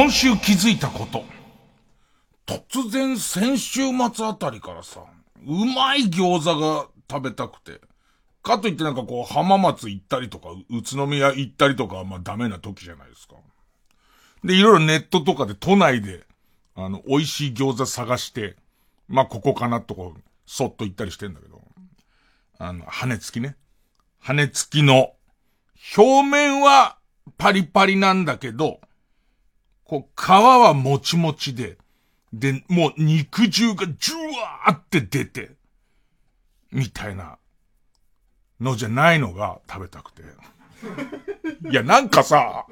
今週気づいたこと。突然先週末あたりからさ、うまい餃子が食べたくて。かといってなんかこう浜松行ったりとか、宇都宮行ったりとかはまあダメな時じゃないですか。で、いろいろネットとかで都内で、あの、美味しい餃子探して、まあここかなとこう、そっと行ったりしてんだけど。あの、羽根付きね。羽根付きの、表面はパリパリなんだけど、こう、皮はもちもちで、で、もう肉汁がジュワーって出て、みたいなのじゃないのが食べたくて。いや、なんかさ、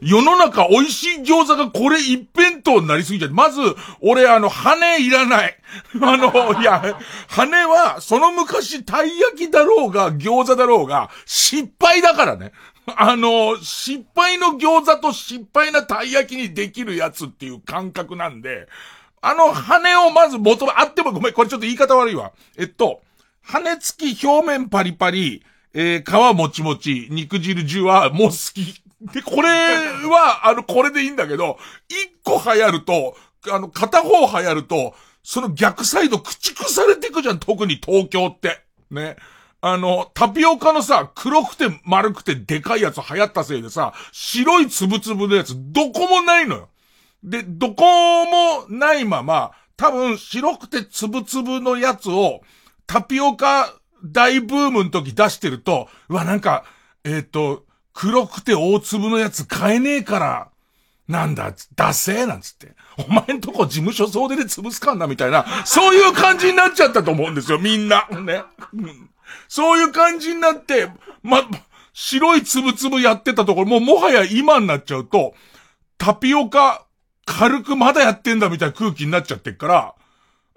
世の中美味しい餃子がこれ一辺倒になりすぎちゃう。まず、俺あの、羽いらない。あの、いや、羽は、その昔、たい焼きだろうが、餃子だろうが、失敗だからね。あの、失敗の餃子と失敗なたい焼きにできるやつっていう感覚なんで、あの羽をまず求め、あってもごめん、これちょっと言い方悪いわ。えっと、羽付き表面パリパリ、えー、皮もちもち、肉汁ジュワもう好き。で、これは、あの、これでいいんだけど、一個流行ると、あの、片方流行ると、その逆サイド駆逐されていくじゃん、特に東京って。ね。あの、タピオカのさ、黒くて丸くてでかいやつ流行ったせいでさ、白いつぶつぶのやつ、どこもないのよ。で、どこもないまま、多分白くてつぶつぶのやつを、タピオカ大ブームの時出してると、うわ、なんか、えっ、と、黒くて大粒のやつ買えねえから、なんだ、出せなんつって。お前んとこ事務所総出で潰すかんなみたいな、そういう感じになっちゃったと思うんですよ、みんな。ね。そういう感じになって、ま、白いつぶつぶやってたところ、もうもはや今になっちゃうと、タピオカ、軽くまだやってんだみたいな空気になっちゃってっから、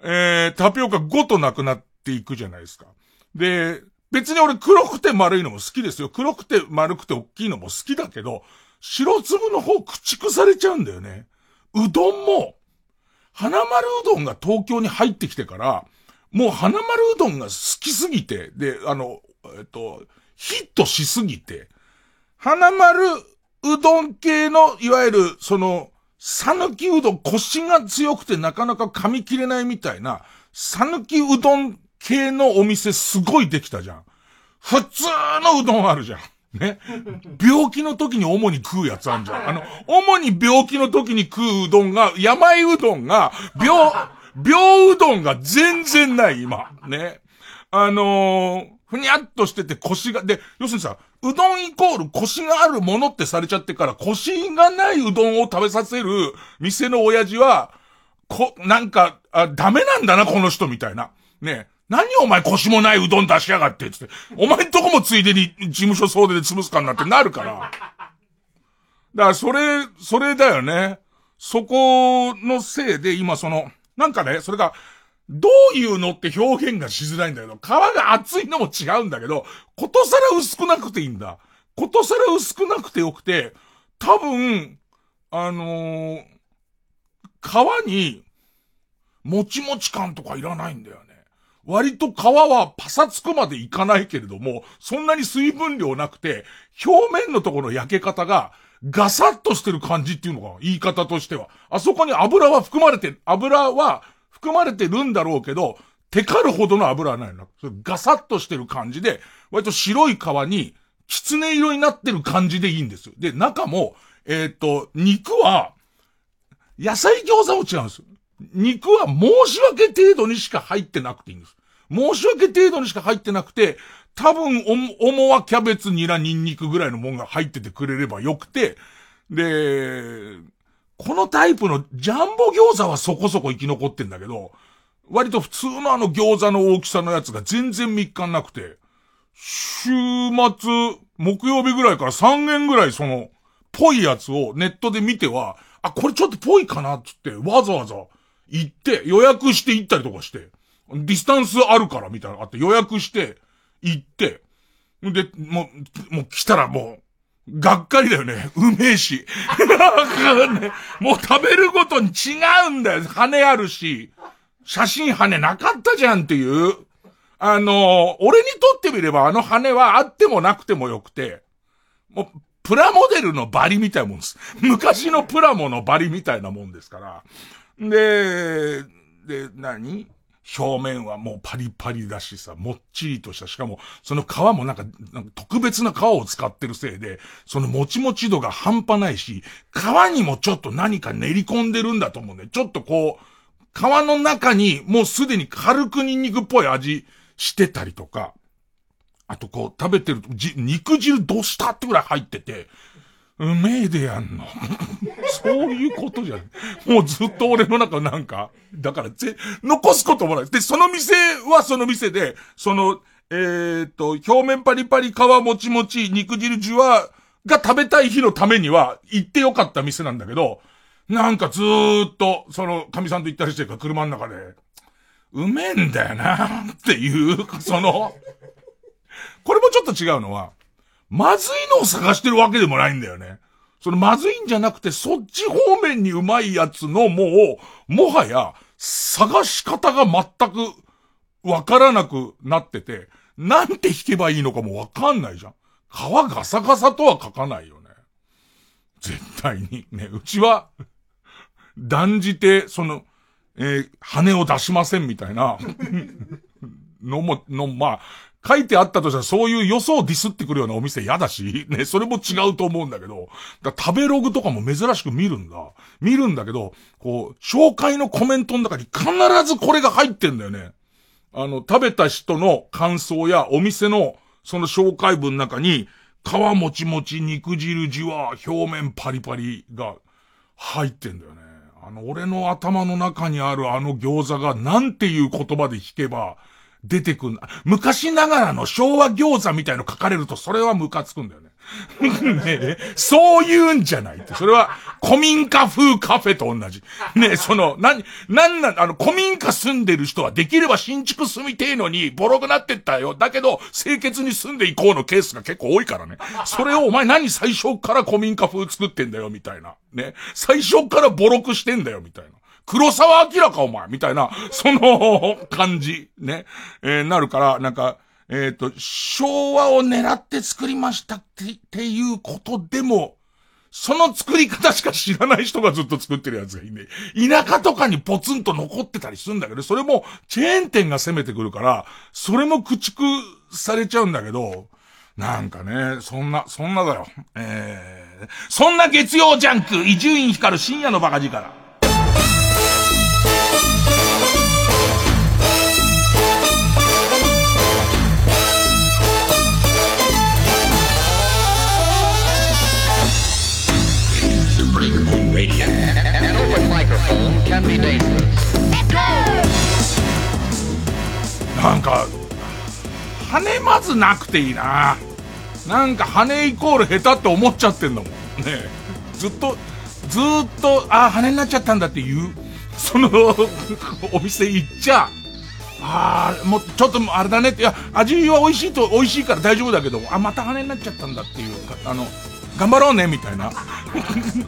えー、タピオカごとなくなっていくじゃないですか。で、別に俺黒くて丸いのも好きですよ。黒くて丸くて大きいのも好きだけど、白粒の方駆逐されちゃうんだよね。うどんも、花丸うどんが東京に入ってきてから、もう花丸うどんが好きすぎて、で、あの、えっと、ヒットしすぎて、花丸うどん系の、いわゆる、その、さぬきうどん、腰が強くてなかなか噛み切れないみたいな、さぬきうどん系のお店すごいできたじゃん。普通のうどんあるじゃん。ね。病気の時に主に食うやつあるじゃん。あの、主に病気の時に食ううどんが、山いうどんが、病、病うどんが全然ない、今。ね。あのー、ふにゃっとしてて腰が、で、要するにさ、うどんイコール腰があるものってされちゃってから、腰がないうどんを食べさせる店の親父は、こ、なんか、あ、ダメなんだな、この人みたいな。ね何お前腰もないうどん出しやがって、つって。お前んとこもついでに事務所総出で潰すかになってなるから。だから、それ、それだよね。そこのせいで、今その、なんかね、それが、どういうのって表現がしづらいんだけど、皮が厚いのも違うんだけど、ことさら薄くなくていいんだ。ことさら薄くなくてよくて、多分、あのー、皮に、もちもち感とかいらないんだよね。割と皮はパサつくまでいかないけれども、そんなに水分量なくて、表面のところの焼け方が、ガサッとしてる感じっていうのかな言い方としては。あそこに油は含まれて、油は含まれてるんだろうけど、テカるほどの油はないの。それガサッとしてる感じで、割と白い皮に、狐色になってる感じでいいんですよ。で、中も、えっ、と、肉は、野菜餃子も違うんですよ。肉は申し訳程度にしか入ってなくていいんです。申し訳程度にしか入ってなくて、多分、お、おもはキャベツ、ニラ、ニンニクぐらいのもんが入っててくれればよくて、で、このタイプのジャンボ餃子はそこそこ生き残ってんだけど、割と普通のあの餃子の大きさのやつが全然3日なくて、週末、木曜日ぐらいから3軒ぐらいその、ぽいやつをネットで見ては、あ、これちょっとぽいかなっつって、わざわざ行って、予約して行ったりとかして、ディスタンスあるからみたいなのあって予約して、行って、で、もう、もう来たらもう、がっかりだよね。うめえし。もう食べるごとに違うんだよ。羽あるし、写真羽なかったじゃんっていう。あの、俺にとってみればあの羽はあってもなくてもよくて、もう、プラモデルのバリみたいなもんです。昔のプラモのバリみたいなもんですから。で、で、何？表面はもうパリパリだしさ、もっちりとした、しかも、その皮もなんか、なんか特別な皮を使ってるせいで、そのもちもち度が半端ないし、皮にもちょっと何か練り込んでるんだと思うね。ちょっとこう、皮の中にもうすでに軽くニンニクっぽい味してたりとか、あとこう食べてると、肉汁どうしたってぐらい入ってて、うめえでやんの。そういうことじゃん。もうずっと俺の中なんか、だからぜ、残すこともない。で、その店はその店で、その、えー、っと、表面パリパリ、皮もちもち、肉汁じゅわが食べたい日のためには行ってよかった店なんだけど、なんかずーっと、その、神さんと行ったりしてるか車の中で、うめえんだよなっていう、その、これもちょっと違うのは、まずいのを探してるわけでもないんだよね。そのまずいんじゃなくて、そっち方面にうまいやつのもう、もはや、探し方が全くわからなくなってて、なんて弾けばいいのかもわかんないじゃん。皮ガサガサとは書かないよね。絶対に。ね、うちは、断じて、その、えー、羽を出しませんみたいな、のも、の、まあ、書いてあったとしたらそういう予想をディスってくるようなお店嫌だし、ね、それも違うと思うんだけど、だ食べログとかも珍しく見るんだ。見るんだけど、こう、紹介のコメントの中に必ずこれが入ってんだよね。あの、食べた人の感想やお店のその紹介文の中に、皮もちもち、肉汁じわ、表面パリパリが入ってんだよね。あの、俺の頭の中にあるあの餃子がなんていう言葉で弾けば、出てくん昔ながらの昭和餃子みたいの書かれると、それはムカつくんだよね。ねそういうんじゃないって。それは、古民家風カフェと同じ。ねその、な、なんなん、あの、古民家住んでる人はできれば新築住みてえのに、ボロくなってったよ。だけど、清潔に住んでいこうのケースが結構多いからね。それをお前何最初から古民家風作ってんだよ、みたいな。ね。最初からボロくしてんだよ、みたいな。黒沢明かお前みたいな、その感じ、ね、えー、なるから、なんか、えっ、ー、と、昭和を狙って作りましたって、っていうことでも、その作り方しか知らない人がずっと作ってるやつがいいね。田舎とかにポツンと残ってたりするんだけど、それもチェーン店が攻めてくるから、それも駆逐されちゃうんだけど、なんかね、そんな、そんなだよ。えー、そんな月曜ジャンク、伊集院光る深夜のバカ力。なんか、羽まずなくていいな。なんか羽イコール下手って思っちゃってんだもん。ねずっと、ずっと、あ、羽になっちゃったんだっていう、そのお店行っちゃ、ああ、もうちょっとあれだねって、いや、味は美味しいと、美味しいから大丈夫だけど、あ、また羽になっちゃったんだっていう、あの、頑張ろうね、みたいな。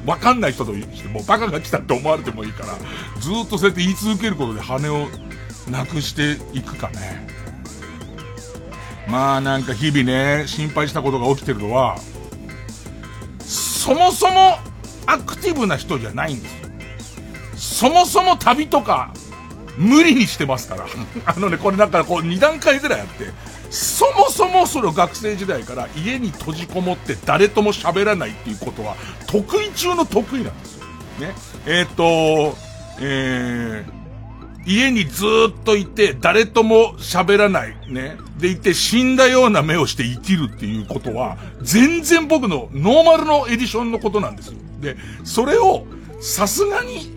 わかんない人として、もうバカが来たって思われてもいいから、ずっとそうやって言い続けることで羽をなくしていくかね。まあなんか日々ね、心配したことが起きてるのは、そもそもアクティブな人じゃないんですよ。そもそも旅とか、無理にしてますから。あのね、これなんかこう2段階ぐらいあって、そもそもその学生時代から家に閉じこもって誰とも喋らないっていうことは得意中の得意なんですよ。ね。えっ、ー、と、えー、家にずっといて誰とも喋らない。ね。でいて死んだような目をして生きるっていうことは全然僕のノーマルのエディションのことなんですよ。で、それを、さすがに、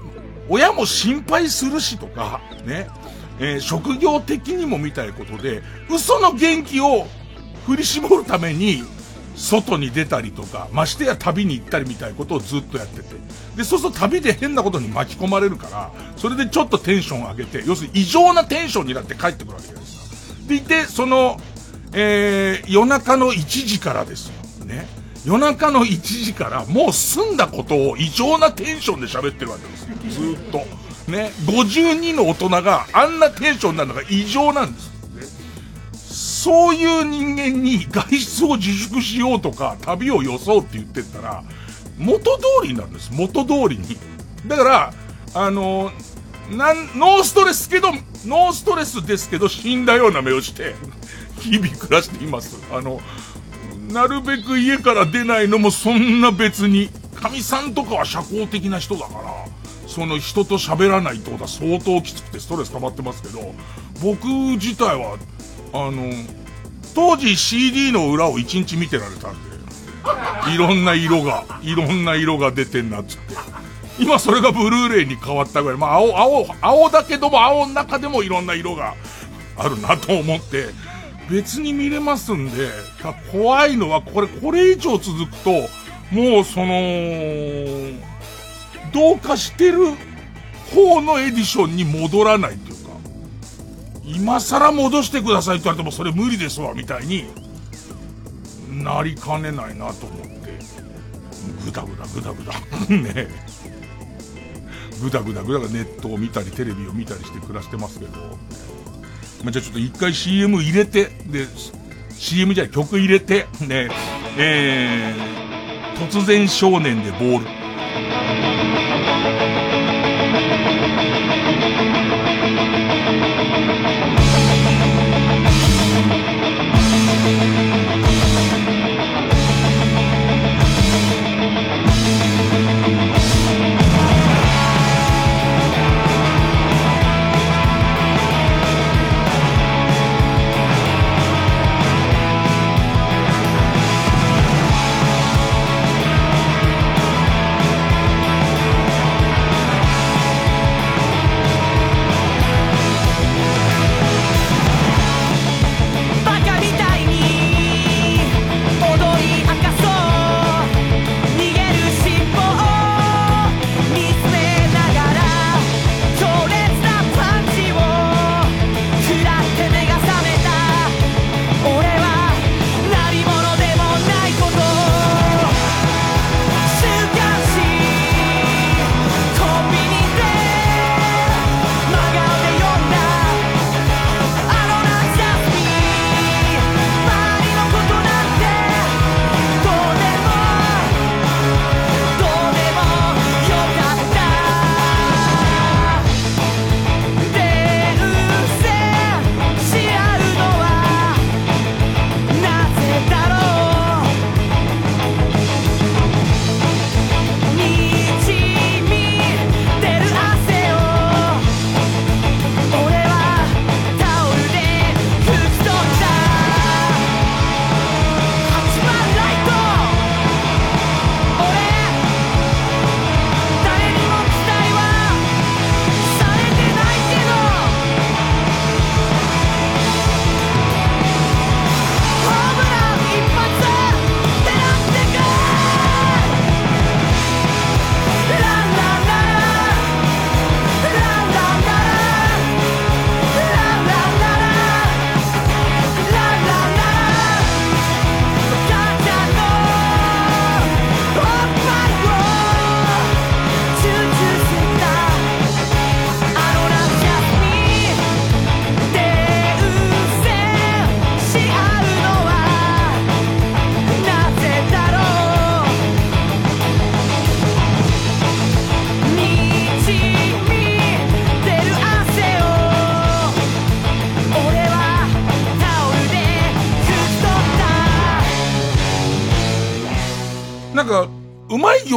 親も心配するしとか、ね、えー、職業的にもみたいことで、嘘の元気を振り絞るために、外に出たりとか、ましてや旅に行ったりみたいことをずっとやってて。で、そうすると旅で変なことに巻き込まれるから、それでちょっとテンション上げて、要するに異常なテンションになって帰ってくるわけじゃないですか。でいて、その、えー、夜中の1時からですよ。ね。夜中の1時からもう済んだことを異常なテンションで喋ってるわけですよ。ずっと。ね。52の大人があんなテンションなのが異常なんです。そういう人間に外出を自粛しようとか、旅を装うって言ってったら、元通りなんです。元通りに。だから、あのなん、ノーストレスけど、ノーストレスですけど死んだような目をして、日々暮らしています。あの、なるべく家から出ないのもそんな別に、神さんとかは社交的な人だから、その人と喋らないってことは相当きつくてストレス溜まってますけど、僕自体はあの、当時 CD の裏を1日見てられたんで、いろんな色が、いろんな色が出てんなっつって。今それがブルーレイに変わったぐらい、まあ青、青、青だけども青の中でもいろんな色があるなと思って、別に見れますんで、怖いのはこれ、これ以上続くと、もうその、どうかしてる方のエディションに戻らないというか今更戻してくださいって言われてもそれ無理ですわ、みたいになりかねないなと思って、ぐだぐだぐだぐだ ねぐだぐだぐだがネットを見たりテレビを見たりして暮らしてますけど、まあ、じゃあちょっと一回 CM 入れて、で、CM じゃない曲入れて、ね、えー、突然少年でボール。Thank you.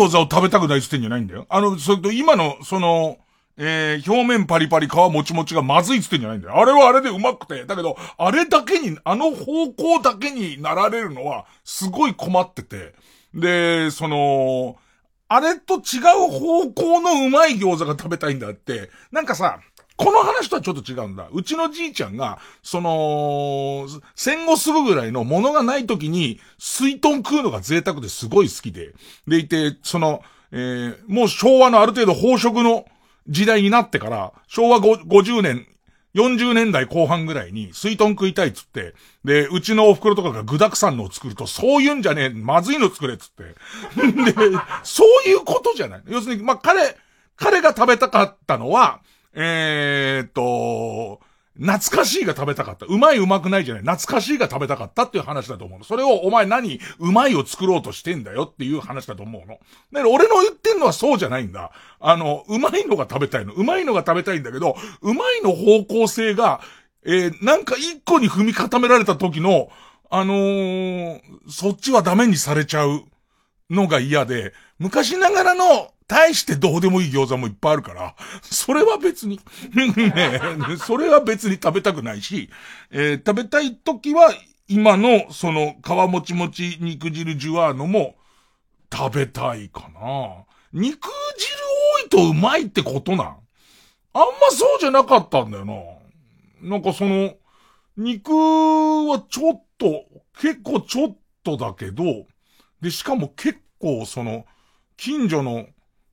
餃子を食べたくないっつってんじゃないんだよ。あの、それと今の、その、えー、表面パリパリ皮もちもちがまずいっつってんじゃないんだよ。あれはあれでうまくて。だけど、あれだけに、あの方向だけになられるのは、すごい困ってて。で、その、あれと違う方向のうまい餃子が食べたいんだって、なんかさ、この話とはちょっと違うんだ。うちのじいちゃんが、その、戦後すぐぐらいのものがない時に、水豚食うのが贅沢ですごい好きで。でいて、その、えー、もう昭和のある程度飽食の時代になってから、昭和50年、40年代後半ぐらいに水豚食いたいっつって、で、うちのお袋とかが具沢山のを作ると、そういうんじゃねえ、まずいの作れっつって。で、そういうことじゃない。要するに、まあ、彼、彼が食べたかったのは、えー、っと、懐かしいが食べたかった。うまいうまくないじゃない。懐かしいが食べたかったっていう話だと思うの。それをお前何、うまいを作ろうとしてんだよっていう話だと思うの。だから俺の言ってんのはそうじゃないんだ。あの、うまいのが食べたいの。うまいのが食べたいんだけど、うまいの方向性が、えー、なんか一個に踏み固められた時の、あのー、そっちはダメにされちゃうのが嫌で、昔ながらの大してどうでもいい餃子もいっぱいあるから、それは別に、それは別に食べたくないし、えー、食べたい時は、今の、その、皮もちもち肉汁ジュワーノも、食べたいかな。肉汁多いとうまいってことなん？あんまそうじゃなかったんだよな。なんかその、肉はちょっと、結構ちょっとだけど、で、しかも結構その、近所の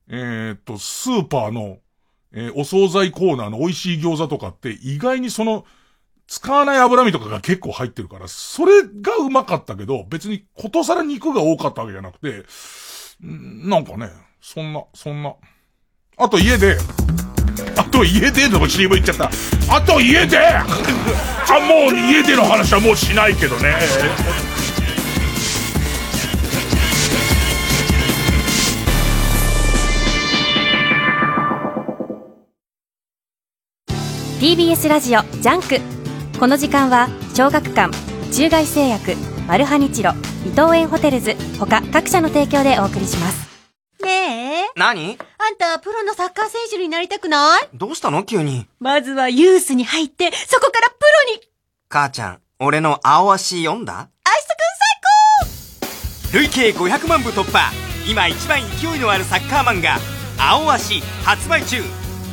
えー、っと、スーパーの、えー、お惣菜コーナーの美味しい餃子とかって意外にその、使わない脂身とかが結構入ってるから、それがうまかったけど、別にことさら肉が多かったわけじゃなくて、なんかね、そんな、そんな。あと家で、あと家での CM 言っちゃった。あと家で あ、もう家での話はもうしないけどね。TBS ラジオジャンク。この時間は小学館中外製薬マルハニチロ伊藤園ホテルズ他各社の提供でお送りします。ねえ。何？あんたプロのサッカー選手になりたくない？どうしたの？急に。まずはユースに入ってそこからプロに。母ちゃん俺の青足読んだ？アイスくん最高。累計500万部突破。今一番勢いのあるサッカー漫画青足発売中。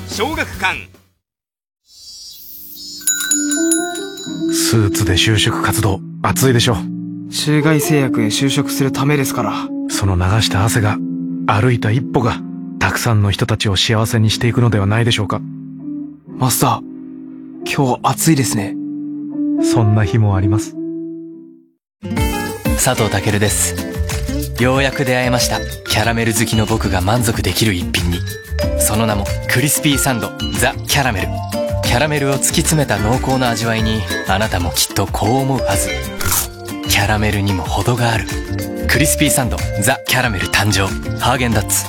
小学館スーツで就職活動、熱いでしょ。中外製薬へ就職するためですから。その流した汗が、歩いた一歩が、たくさんの人たちを幸せにしていくのではないでしょうか。マスター、今日暑いですね。そんな日もあります。佐藤健です。ようやく出会えました。キャラメル好きの僕が満足できる一品に。その名も、クリスピーサンド、ザ・キャラメル。キャラメルを突き詰めた濃厚な味わいにあなたもきっとこう思うはず。キャラメルにも程がある。クリスピーサンドザ・キャラメル誕生。ハーゲンダッツ。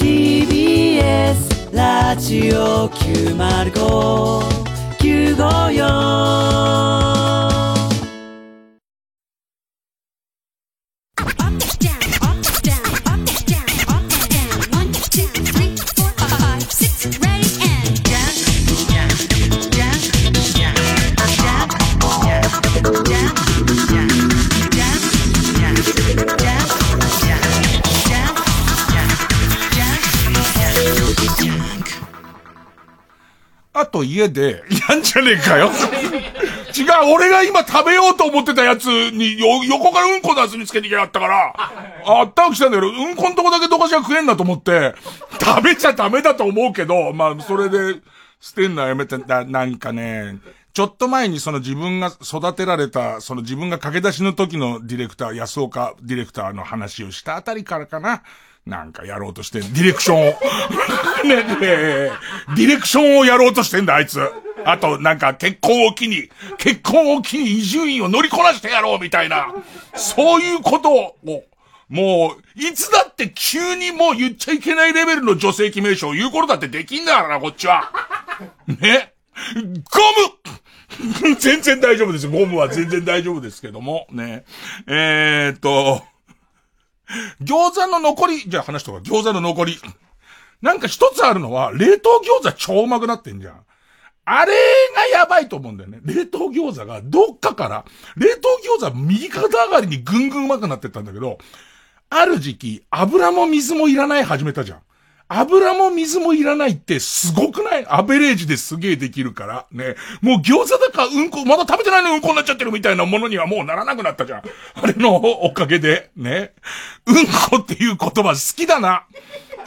TBS ラジオ905954あと家で、やんじゃねえかよ。違う、俺が今食べようと思ってたやつに、よ、横からうんこのやつにつけてきやがったから、あったわきたんだけど、うんこんとこだけどかしら食えんなと思って、食べちゃダメだと思うけど、まあ、それで、捨てんのはやめて、な、なんかね、ちょっと前にその自分が育てられた、その自分が駆け出しの時のディレクター、安岡ディレクターの話をしたあたりからかな。なんかやろうとして、ディレクションを。ね、ねディレクションをやろうとしてんだ、あいつ。あと、なんか結婚を機に、結婚を機に伊集院を乗りこなしてやろうみたいな、そういうことを、もう、いつだって急にもう言っちゃいけないレベルの女性記名称を言うことだってできんだからな、こっちは。ね。ゴム全然大丈夫です。ゴムは全然大丈夫ですけども。ね。えー、っと、餃子の残り、じゃあ話とか、餃子の残り。なんか一つあるのは、冷凍餃子超うまくなってんじゃん。あれがやばいと思うんだよね。冷凍餃子がどっかから、冷凍餃子右肩上がりにぐんぐんうまくなってったんだけど、ある時期、油も水もいらない始めたじゃん。油も水もいらないってすごくない？アベレージですげえできるから。ね。もう餃子だかうんこ、まだ食べてないのうんこになっちゃってるみたいなものにはもうならなくなったじゃん。あれのおかげで、ね。うんこっていう言葉好きだな。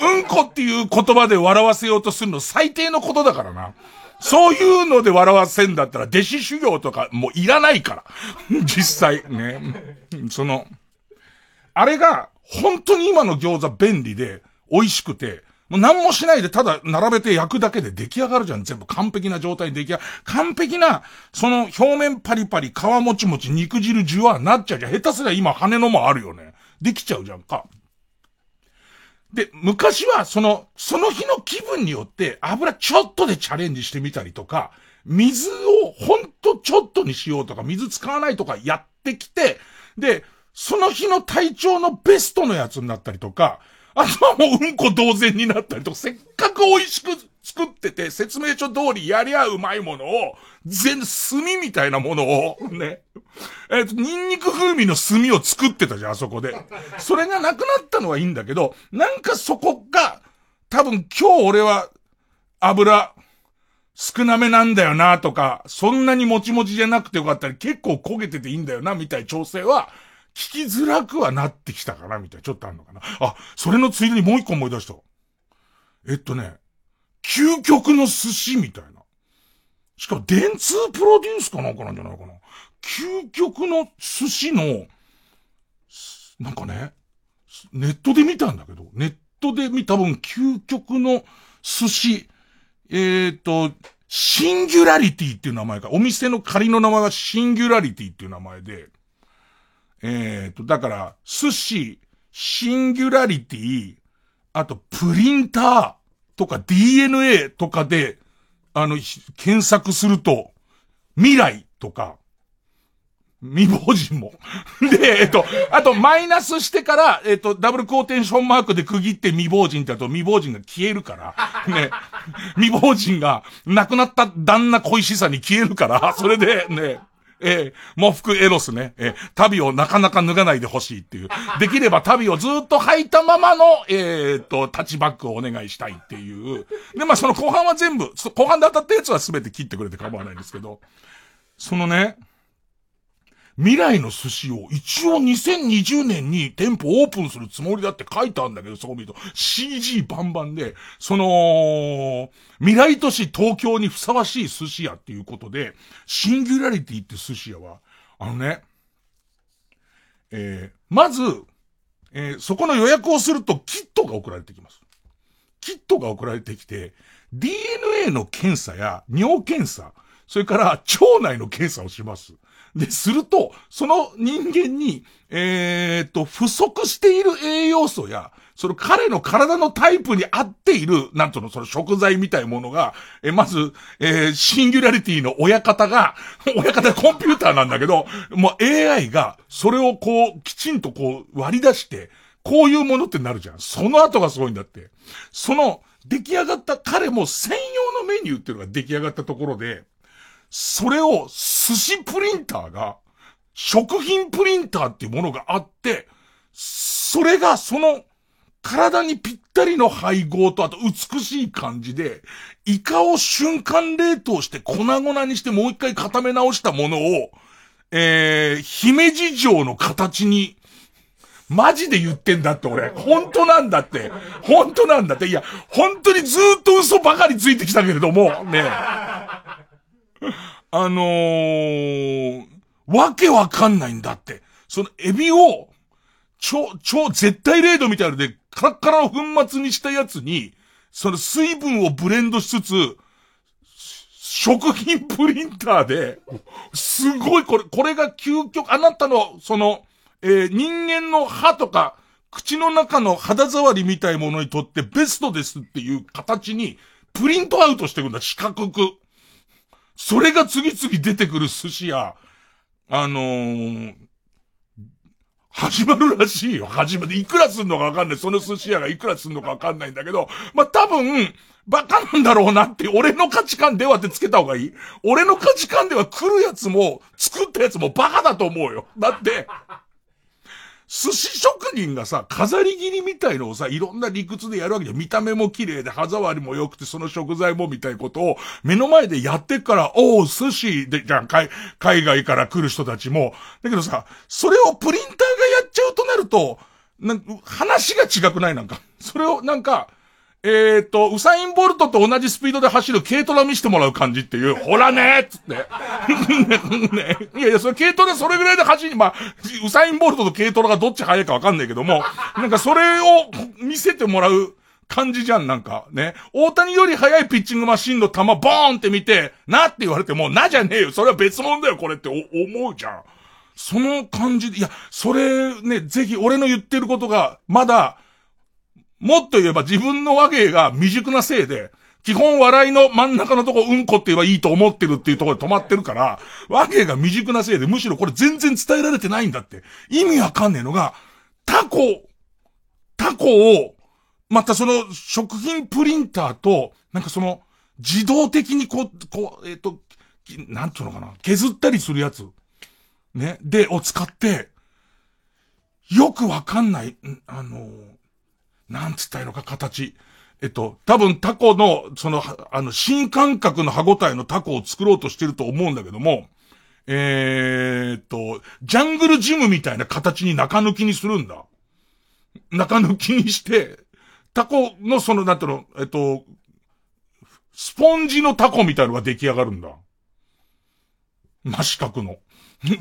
うんこっていう言葉で笑わせようとするの最低のことだからな。そういうので笑わせんだったら弟子修行とかもういらないから。実際、ね。その、あれが本当に今の餃子便利で美味しくて、もう何もしないでただ並べて焼くだけで出来上がるじゃん。全部完璧な状態で出来上がる。完璧な、その表面パリパリ、皮もちもち、肉汁じゅわなっちゃうじゃん。下手すりゃ今羽のもあるよね。できちゃうじゃんか。で、昔はその、その日の気分によって油ちょっとでチャレンジしてみたりとか、水をほんとちょっとにしようとか、水使わないとかやってきて、で、その日の体調のベストのやつになったりとか、あとはもううんこ同然になったりとか、せっかく美味しく作ってて、説明書通りやりゃうまいものを、全、炭みたいなものを、ね。えっ、と、ニンニク風味の炭を作ってたじゃん、あそこで。それがなくなったのはいいんだけど、なんかそこが、多分今日俺は、油、少なめなんだよなとか、そんなにもちもちじゃなくてよかったり、結構焦げてていいんだよな、みたい調整は、聞きづらくはなってきたかな、みたいな。ちょっとあんのかな。あ、それのついでにもう一個思い出した。えっとね、究極の寿司みたいな。しかも電通プロデュースかなんかなんじゃないかな。究極の寿司の、なんかね、ネットで見たんだけど、ネットで見、多分究極の寿司、えっ、ー、と、シンギュラリティっていう名前か。お店の仮の名前はシンギュラリティっていう名前で、えっ、ー、と、だから、寿司、シンギュラリティ、あと、プリンターとか DNA とかで、あの、検索すると、未来とか、未亡人も。で、えっと、あと、マイナスしてから、えっと、ダブルコーテンションマークで区切って未亡人ってやと未亡人が消えるから、ね、未亡人が亡くなった旦那恋しさに消えるから、それでね、えー、喪服エロスね、えー、旅をなかなか脱がないでほしいっていう。できれば旅をずっと履いたままの、えー、と、タッチバックをお願いしたいっていう。で、まあその後半は全部、後半で当たったやつは全て切ってくれて構わないんですけど、そのね、未来の寿司を一応2020年に店舗オープンするつもりだって書いてあんだけど、そう見ると CG バンバンで、その、未来都市東京にふさわしい寿司屋っていうことで、シンギュラリティって寿司屋は、あのね、えー、まず、えー、そこの予約をするとキットが送られてきます。キットが送られてきて、DNA の検査や尿検査、それから腸内の検査をします。で、すると、その人間に、えー、っと、不足している栄養素や、その彼の体のタイプに合っている、なんとの、その食材みたいなものが、え、まず、えー、シンギュラリティの親方が、親方コンピューターなんだけど、もう AI が、それをこう、きちんとこう、割り出して、こういうものってなるじゃん。その後がすごいんだって。その、出来上がった彼も専用のメニューっていうのが出来上がったところで、それを寿司プリンターが、食品プリンターっていうものがあって、それがその体にぴったりの配合とあと美しい感じで、イカを瞬間冷凍して粉々にしてもう一回固め直したものを、えー、姫路城の形に、マジで言ってんだって俺。本当なんだって。本当なんだって。いや、本当にずっと嘘ばかりついてきたけれども、ね。あのー、わけわかんないんだって。そのエビを、超、超絶対零度みたいなので、カラッカラの粉末にしたやつに、その水分をブレンドしつつ、食品プリンターで、すごいこれ、これが究極、あなたの、その、えー、人間の歯とか、口の中の肌触りみたいものにとってベストですっていう形に、プリントアウトしていくんだ、四角く。それが次々出てくる寿司屋、あのー、始まるらしいよ。始まる。いくらすんのかわかんない。その寿司屋がいくらすんのかわかんないんだけど、まあ、多分、バカなんだろうなって、俺の価値観ではってつけた方がいい俺の価値観では来るやつも、作ったやつもバカだと思うよ。だって、寿司職人がさ、飾り切りみたいのをさ、いろんな理屈でやるわけじゃん。見た目も綺麗で、歯触りも良くて、その食材もみたいなことを、目の前でやってっから、おお、寿司で、じゃん、海外から来る人たちも。だけどさ、それをプリンターがやっちゃうとなると、な話が違くない？なんか。それを、なんか、えっ、ー、と、ウサインボルトと同じスピードで走る軽トラ見してもらう感じっていう、ほらねーっつって。ね、いやいや、それ軽トラそれぐらいで走り、まあ、ウサインボルトと軽トラがどっち速いかわかんないけども、なんかそれを見せてもらう感じじゃん、なんか。ね。大谷より速いピッチングマシンの球ボーンって見て、なって言われても、なじゃねえよ。それは別物だよ、これって思うじゃん。その感じで、いや、それね、ぜひ俺の言ってることが、まだ、もっと言えば自分の和芸が未熟なせいで、基本笑いの真ん中のとこうんこって言えばいいと思ってるっていうところで止まってるから、和芸が未熟なせいで、むしろこれ全然伝えられてないんだって。意味わかんねえのが、タコ、タコを、またその食品プリンターと、なんかその、自動的にこう、こう、えっ、ー、と、なんていうのかな、削ったりするやつ。ね、で、を使って、よくわかんない、あのなんつったらいいのか、形。えっと、多分タコの、その、あの、新感覚の歯応えのタコを作ろうとしてると思うんだけども、えー、っと、ジャングルジムみたいな形に中抜きにするんだ。中抜きにして、タコのその、なんていうの、えっと、スポンジのタコみたいのが出来上がるんだ。真四角の。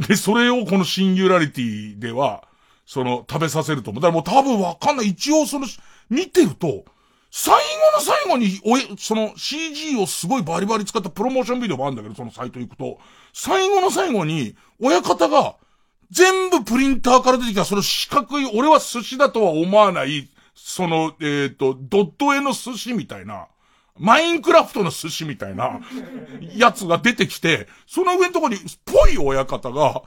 で、それをこのシンギュラリティでは、その、食べさせると思う。だからもう多分わかんない。一応その、見てると、最後の最後に、おえ、その CG をすごいバリバリ使ったプロモーションビデオもあるんだけど、そのサイト行くと、最後の最後に、親方が、全部プリンターから出てきた、その四角い、俺は寿司だとは思わない、その、えっ、ー、と、ドット絵の寿司みたいな、マインクラフトの寿司みたいな、やつが出てきて、その上のところに、ぽい親方が、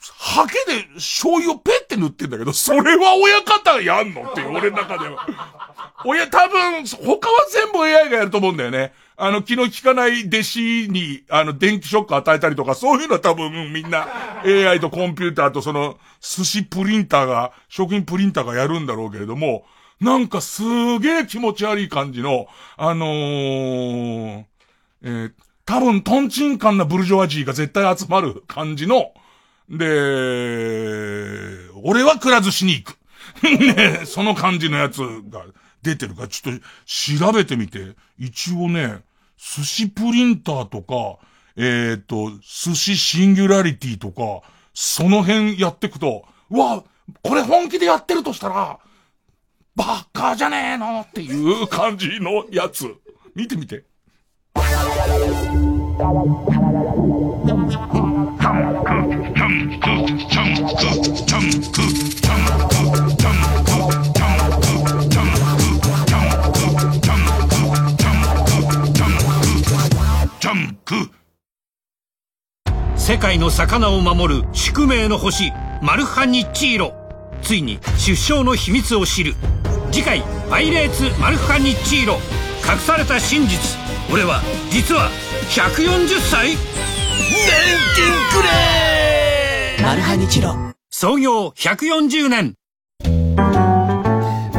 ハケで醤油をペッて塗ってんだけど、それは親方やんのっていう、俺の中では。親、多分、他は全部 AI がやると思うんだよね。あの、気の利かない弟子に、あの、電気ショック与えたりとか、そういうのは多分、みんな、AI とコンピューターとその、寿司プリンターが、食品プリンターがやるんだろうけれども、なんかすげえ気持ち悪い感じの、あのー、えー、多分、トンチンカンなブルジョワジーが絶対集まる感じの、で、俺はくら寿司に行く。ね、その感じのやつが出てるから、ちょっと調べてみて。一応ね、寿司プリンターとか、えっ、ー、と、寿司シンギュラリティとか、その辺やってくと、うわ、これ本気でやってるとしたら、バカじゃねえのっていう感じのやつ。見てみて。世界の魚を守る宿命の星マルハニチーロ。ついに出生の秘密を知る。次回「パイレーツマルハニチーロ。隠された真実。俺は実は140歳。年金くれマルハニチロ。創業140年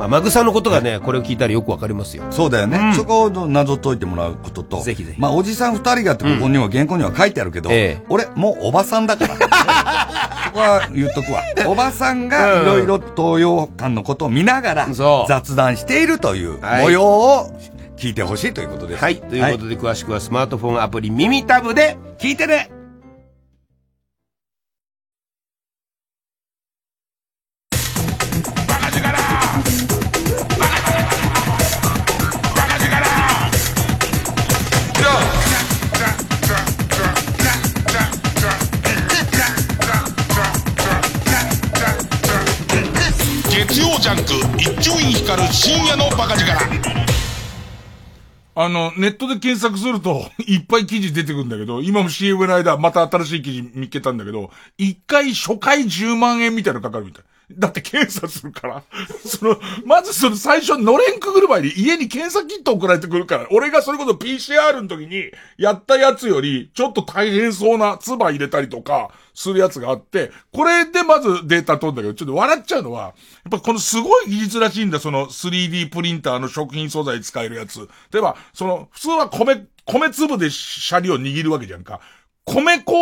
まあ、マグサのことがね、これを聞いたらよくわかりますよ。そうだよね。うん、そこを謎解いてもらうことと。ぜひぜひ。まあ、おじさん二人がってここには、原稿には書いてあるけど、ええ、俺、もうおばさんだから。ここは言っとくわ。おばさんがいろいろ東洋館のことを見ながら、雑談しているという模様を聞いてほしいということです。はい。ということで、詳しくはスマートフォンアプリ耳タブで聞いてねの、ネットで検索すると、いっぱい記事出てくるんだけど、今も CM の間、また新しい記事見つけたんだけど、一回初回10万円みたいなのかかるみたい。だって検査するから。その、まずその最初のれんくぐる前に家に検査キット送られてくるから、俺がそれこそ PCR の時にやったやつより、ちょっと大変そうな唾入れたりとか、するやつがあって、これでまずデータ取るんだけど、ちょっと笑っちゃうのは、やっぱこのすごい技術らしいんだ、その 3D プリンターの食品素材使えるやつ。例えば、その、普通は米、米粒でシャリを握るわけじゃんか。米粉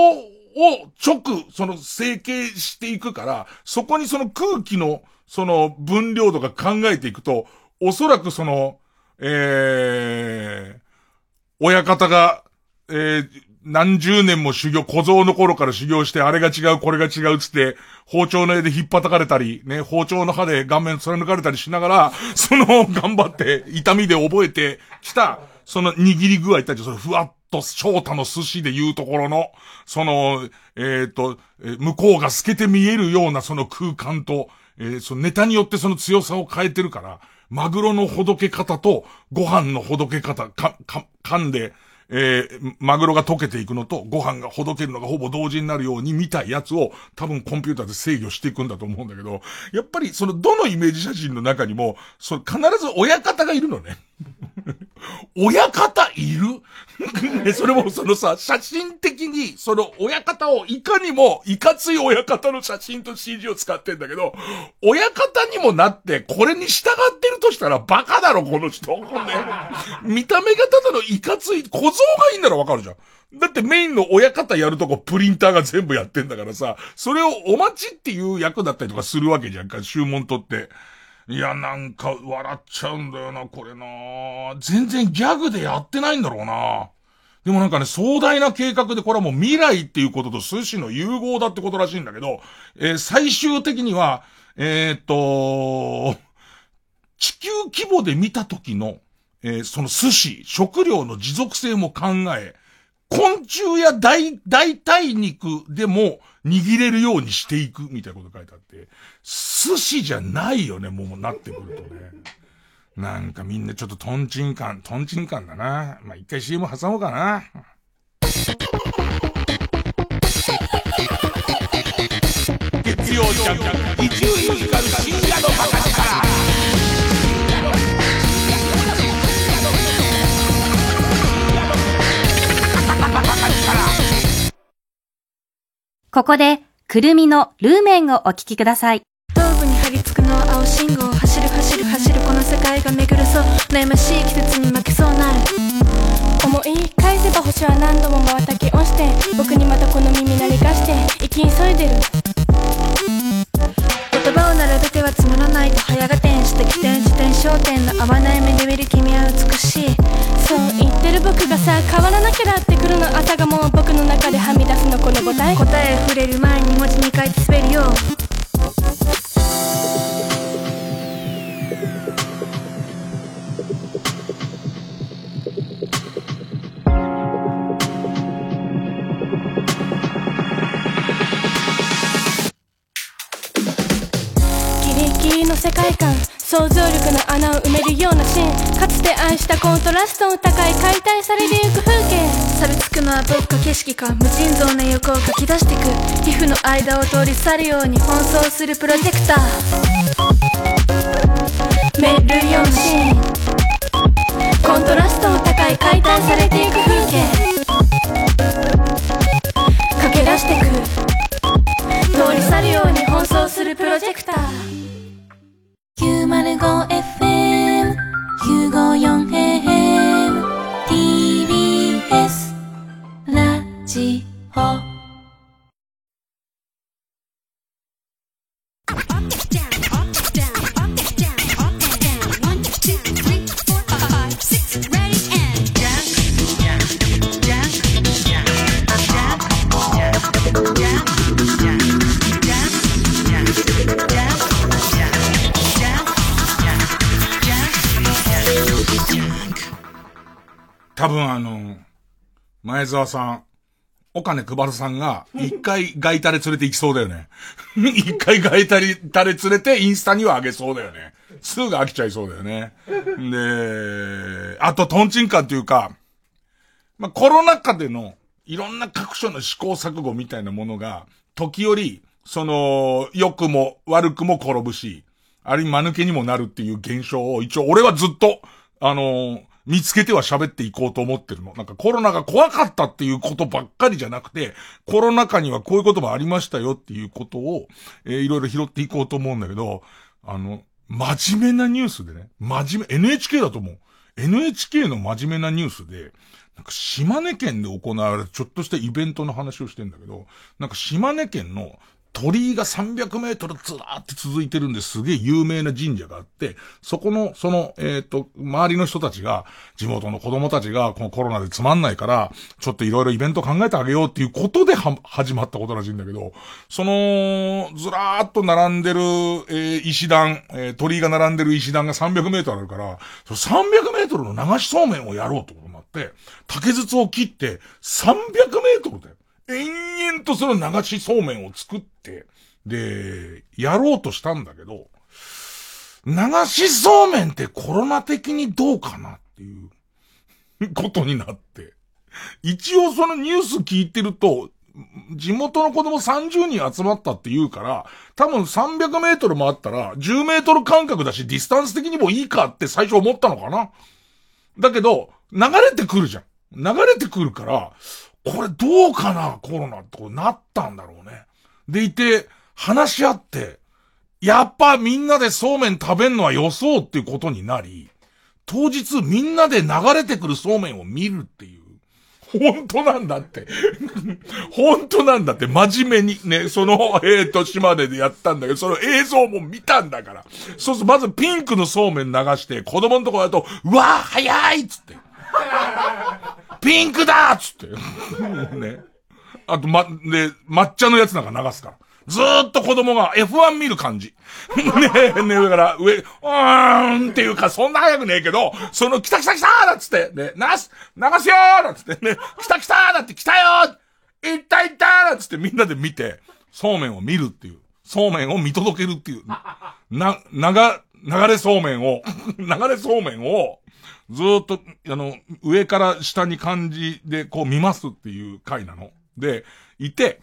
を直、その成形していくから、そこにその空気の、その分量とか考えていくと、おそらくその、えー、親方が、えー、何十年も修行、小僧の頃から修行して、あれが違う、これが違うつって、包丁の絵で引っ叩かれたり、ね、包丁の刃で顔面貫かれたりしながら、その、頑張って、痛みで覚えてきた、その握り具合ってそのふわっと翔太の寿司で言うところの、その、えっ、ー、と、向こうが透けて見えるようなその空間と、えー、そのネタによってその強さを変えてるから、マグロのほどけ方と、ご飯のほどけ方、か、か、噛んで、えー、マグロが溶けていくのと、ご飯がほどけるのがほぼ同時になるように見たいやつを、多分コンピューターで制御していくんだと思うんだけど、やっぱりそのどのイメージ写真の中にも、その必ず親方がいるのね。親方いる？それもそのさ、写真的に、その親方をいかにも、いかつい親方の写真と CG を使ってんだけど、親方にもなって、これに従ってるとしたらバカだろ、この人。ね、見た目がただのいかつい、小僧がいいんならわかるじゃん。だってメインの親方やるとこプリンターが全部やってんだからさ、それをお待ちっていう役だったりとかするわけじゃんか、注文取って。いや、なんか、笑っちゃうんだよな、これな。全然ギャグでやってないんだろうな。でもなんかね、壮大な計画で、これはもう未来っていうことと寿司の融合だってことらしいんだけど、えー、最終的には、えー、っと、地球規模で見た時の、えー、その寿司、食料の持続性も考え、昆虫や代、代替肉でも握れるようにしていくみたいなこと書いてあって、寿司じゃないよね、もうなってくるとね。なんかみんなちょっとトンチンカン、トンチンカンだな。まあ、一回 CM 挟もうかな。月曜ジャンク、伊集院光深夜のバカ力。ここで、くるみのルーメンをお聞きください。頭部に張り付くのは青信号走る走る走るこの世界が巡るそう。悩ましい季節に負けそうなる。思い返せば星は何度も瞬き押して僕にまたこの耳鳴りがして生き急いでる。言葉を並べてはつまらないと早が点して起点自転焦点の合わない目で見る君は美しい。そう言ってる僕がさ変わらなきゃなってくるの。朝がもう僕の中ではみ出答え答え触れる前に文字に書いて滑るよ。の世界観。想像力の穴を埋めるようなシーン。かつて愛したコントラストの高い解体されてゆく風景。錆びつくのは僕か景色か無尽蔵な欲を書き出してく。皮膚の間を通り去るように奔走するプロジェクター。めるようなシーン。コントラストの高い解体されてゆく風景。駆け出してく。通り去るように奔走するプロジェクター905前澤さん、お金配るさんが、一回ガイタレ連れて行きそうだよね。一回ガイタレ、タレ連れてインスタにはあげそうだよね。すぐ飽きちゃいそうだよね。で、あとトンチンカンっていうか、まあ、コロナ禍でのいろんな各所の試行錯誤みたいなものが、時折、その、良くも悪くも転ぶし、ある意味間抜けにもなるっていう現象を一応俺はずっと、あのー、見つけては喋っていこうと思ってるの。なんかコロナが怖かったっていうことばっかりじゃなくて、コロナ禍にはこういうこともありましたよっていうことを、えー、いろいろ拾っていこうと思うんだけど、あの、真面目なニュースでね、真面目、NHK だと思う。NHK の真面目なニュースで、なんか島根県で行われるちょっとしたイベントの話をしてんだけど、なんか島根県の鳥居が300メートルずらーって続いてるんですげえ有名な神社があって、そこの、その、えっ、ー、と、周りの人たちが、地元の子供たちが、このコロナでつまんないから、ちょっといろいろイベント考えてあげようっていうことでは、始まったことらしいんだけど、その、ずらーっと並んでる、えー、石段、えー、鳥居が並んでる石段が300メートルあるから、300メートルの流しそうめんをやろうってことになって、竹筒を切って300メートルだよ。延々とその流しそうめんを作って、で、やろうとしたんだけど、流しそうめんってコロナ的にどうかなっていうことになって。一応そのニュース聞いてると、地元の子供30人集まったって言うから、多分300メートルもあったら、10メートル間隔だし、ディスタンス的にもいいかって最初思ったのかな。だけど、流れてくるじゃん。流れてくるから、これどうかなコロナってこうなったんだろうね。でいて、話し合って、やっぱみんなでそうめん食べんのは予想っていうことになり、当日みんなで流れてくるそうめんを見るっていう。本当なんだって。本当なんだって。真面目にね、その、えーと、島根でやったんだけど、その映像も見たんだから。そうすると、まずピンクのそうめん流して、子供のところだと、うわー早いっつって。ピンクだっつって。ね。あと、ま、で、抹茶のやつなんか流すから。ずーっと子供が F1 見る感じ。ねえねえ、上から、上、うーんっていうか、そんな早くねえけど、その、来た来た来たーだっつって、ね、流す、流すよーだっつってね、来た来たーだって来たよーいったいったーだっつってみんなで見て、そうめんを見るっていう。そうめんを見届けるっていう。な、流、流れそうめんを、流れそうめんを、ずっと、あの、上から下に感じでこう見ますっていう回なの。で、いて、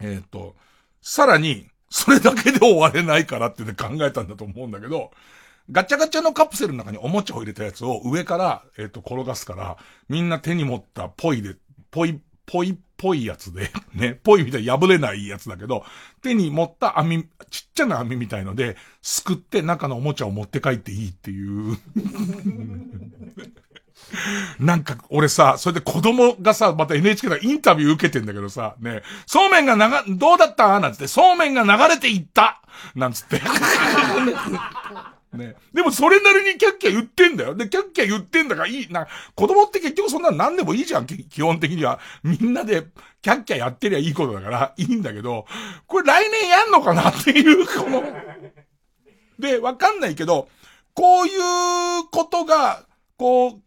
えっ、ー、と、さらに、それだけで終われないからってね考えたんだと思うんだけど、ガチャガチャのカプセルの中におもちゃを入れたやつを上から、えっ、ー、と、転がすから、みんな手に持ったポイで、ポイ、ポイっぽいやつで、ね、ポイみたいに破れないやつだけど、手に持った網、ちっちゃな網みたいので、すくって中のおもちゃを持って帰っていいっていう。なんか、俺さ、それで子供がさ、また NHK のインタビュー受けてんだけどさ、ね、そうめんが流、どうだった？なんつって、そうめんが流れていった！なんつって。ね。でもそれなりにキャッキャ言ってんだよ。で、キャッキャ言ってんだからいい。な、子供って結局そんな何でもいいじゃん、基本的には。みんなでキャッキャやってりゃいいことだから、いいんだけど、これ来年やんのかなっていう、この。で、わかんないけど、こういうことが、こう、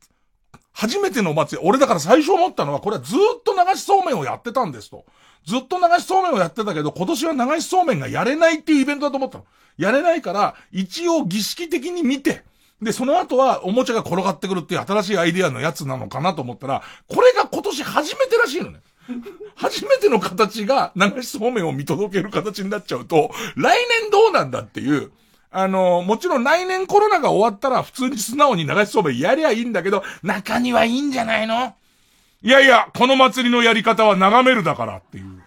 初めてのお祭り、俺だから最初思ったのは、これはずっと流しそうめんをやってたんですと。ずっと流しそうめんをやってたけど、今年は流しそうめんがやれないっていうイベントだと思ったの。やれないから、一応儀式的に見て、で、その後はおもちゃが転がってくるっていう新しいアイディアのやつなのかなと思ったら、これが今年初めてらしいのね。初めての形が流しそうめんを見届ける形になっちゃうと、来年どうなんだっていう、あの、もちろん来年コロナが終わったら普通に素直に流しそうめんやりゃいいんだけど、中にはいいんじゃないの？いやいや、この祭りのやり方は眺めるだからっていう。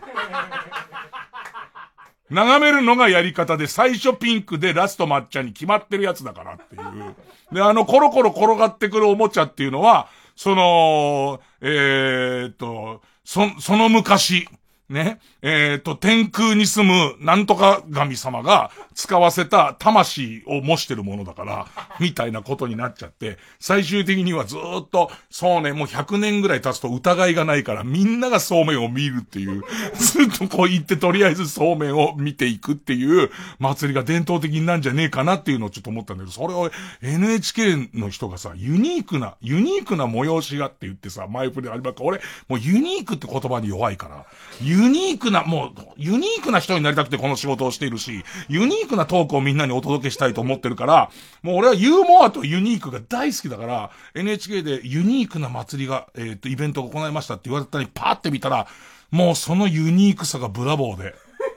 眺めるのがやり方で、最初ピンクでラスト抹茶に決まってるやつだからっていう。で、あの、コロコロ転がってくるおもちゃっていうのは、その、えー、っと、そ、その昔、ね、えっ、ー、と、天空に住むなんとか神様が使わせた魂を模してるものだから、みたいなことになっちゃって、最終的にはずっと、そうね、もう100年ぐらい経つと疑いがないから、みんながそうめんを見るっていう、ずっとこう言ってとりあえずそうめんを見ていくっていう祭りが伝統的になんじゃねえかなっていうのをちょっと思ったんだけど、それを NHK の人がさ、ユニークな、ユニークな催しがって言ってさ、前振りありまか俺、もうユニークって言葉に弱いから、ユユニークな、もう、ユニークな人になりたくてこの仕事をしているし、ユニークなトークをみんなにお届けしたいと思ってるから、もう俺はユーモアとユニークが大好きだから、NHK でユニークな祭りが、えっ、と、イベントが行いましたって言われたり、パーって見たら、もうそのユニークさがブラボーで。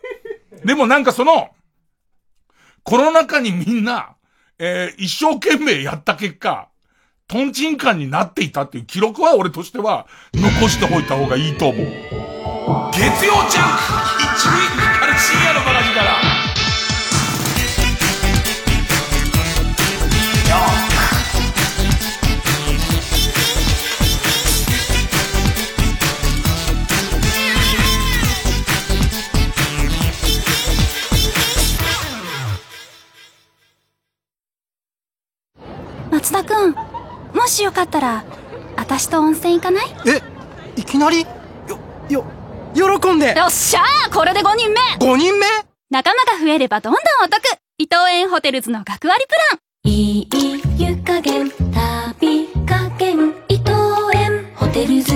でもなんかその、コロナ禍にみんな、えー、一生懸命やった結果、トンチンカンになっていたっていう記録は俺としては残しておいた方がいいと思う。月曜ジャンク一塁深夜のバラジから。松田くんもしよかったら私と温泉行かない？えいきなり？よよ喜んで。よっしゃーこれで5人目 !5 人目？仲間が増えればどんどんお得。伊藤園ホテルズの学割プラン。いい湯加減旅加減伊藤園ホテルズ。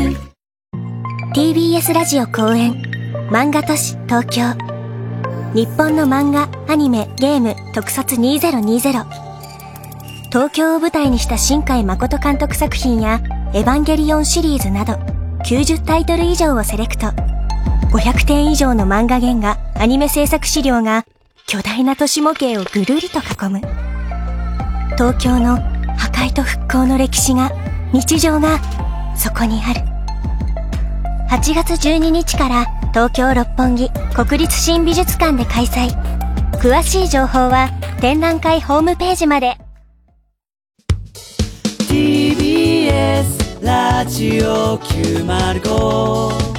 TBS ラジオ公演漫画都市東京。日本の漫画、アニメ、ゲーム特撮2020東京を舞台にした新海誠監督作品やエヴァンゲリオンシリーズなど90タイトル以上をセレクト。500点以上の漫画原画、アニメ制作資料が巨大な都市模型をぐるりと囲む。東京の破壊と復興の歴史が、日常がそこにある。8月12日から東京六本木国立新美術館で開催。詳しい情報は展覧会ホームページまで。TBS ラジオ905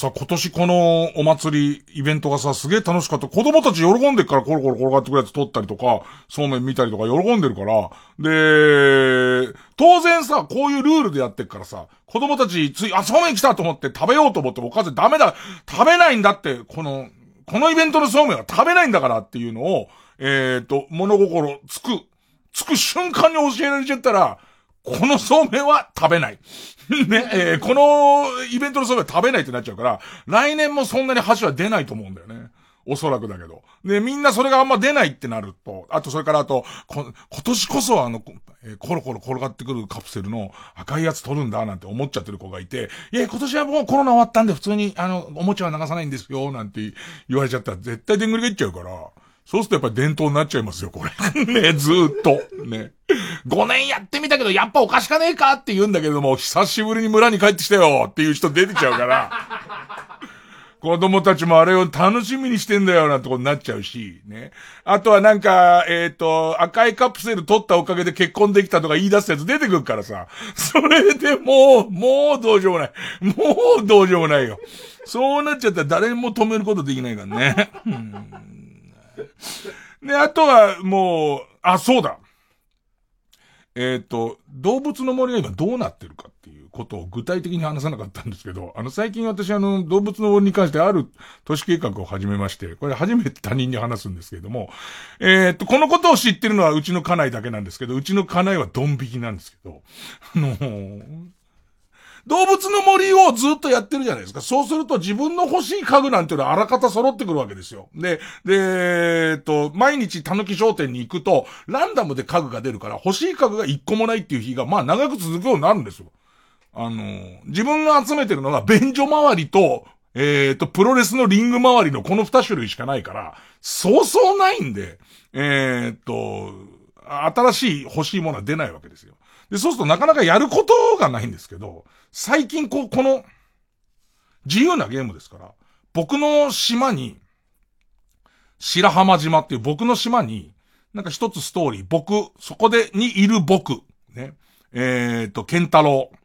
さ、今年このお祭り、イベントがさ、すげえ楽しかった。子供たち喜んでっからコロコロ転がってくるやつ撮ったりとか、そうめん見たりとか喜んでるから。で、当然さ、こういうルールでやってっからさ、子供たちつい、あ、そうめん来たと思って食べようと思ってもおかずダメだ、食べないんだって、この、このイベントのそうめんは食べないんだからっていうのを、えっ、ー、と、物心つく、つく瞬間に教えられちゃったら、このそうめんは食べない。ね、えー、このイベントのそうめん食べないってなっちゃうから、来年もそんなに箸は出ないと思うんだよね。おそらくだけど。で、みんなそれがあんま出ないってなると、あとそれからあと、こ今年こそあの、えー、コロコロ転がってくるカプセルの赤いやつ取るんだなんて思っちゃってる子がいて、いや、今年はもうコロナ終わったんで普通にあの、おもちゃは流さないんですよ、なんて言われちゃったら絶対でんぐりがいっちゃうから、そうするとやっぱり伝統になっちゃいますよ、これ。ね、ずーっと。ね。5年やってみたけど、やっぱおかしかねえかって言うんだけども、久しぶりに村に帰ってきたよっていう人出てちゃうから、子供たちもあれを楽しみにしてんだよなんてことになっちゃうし、ね。あとはなんか、えっ、ー、と、赤いカプセル取ったおかげで結婚できたとか言い出すやつ出てくるからさ。それでもう、もうどうしようもない。もうどうしようもないよ。そうなっちゃったら誰も止めることできないからね。で、あとはもう、あ、そうだ。えっ、ー、と、動物の森が今どうなってるかっていうことを具体的に話さなかったんですけど、あの、最近私あの、動物の森に関してある都市計画を始めまして、これ初めて他人に話すんですけれども、えっ、ー、と、このことを知ってるのはうちの家内だけなんですけど、うちの家内はドン引きなんですけど、あの動物の森をずっとやってるじゃないですか。そうすると自分の欲しい家具なんていうのはあらかた揃ってくるわけですよ。で、で、えっと、毎日たぬき商店に行くと、ランダムで家具が出るから、欲しい家具が一個もないっていう日が、まあ長く続くようになるんですよ。あの、自分が集めてるのが、便所周りと、えっ、と、プロレスのリング周りのこの二種類しかないから、そうそうないんで、えっ、と、新しい欲しいものは出ないわけですよ。で、そうするとなかなかやることがないんですけど、最近こう、この、自由なゲームですから、僕の島に、白浜島っていう僕の島に、なんか一つストーリー、僕、そこで、にいる僕、ね。えっ、ー、と、ケンタロウ。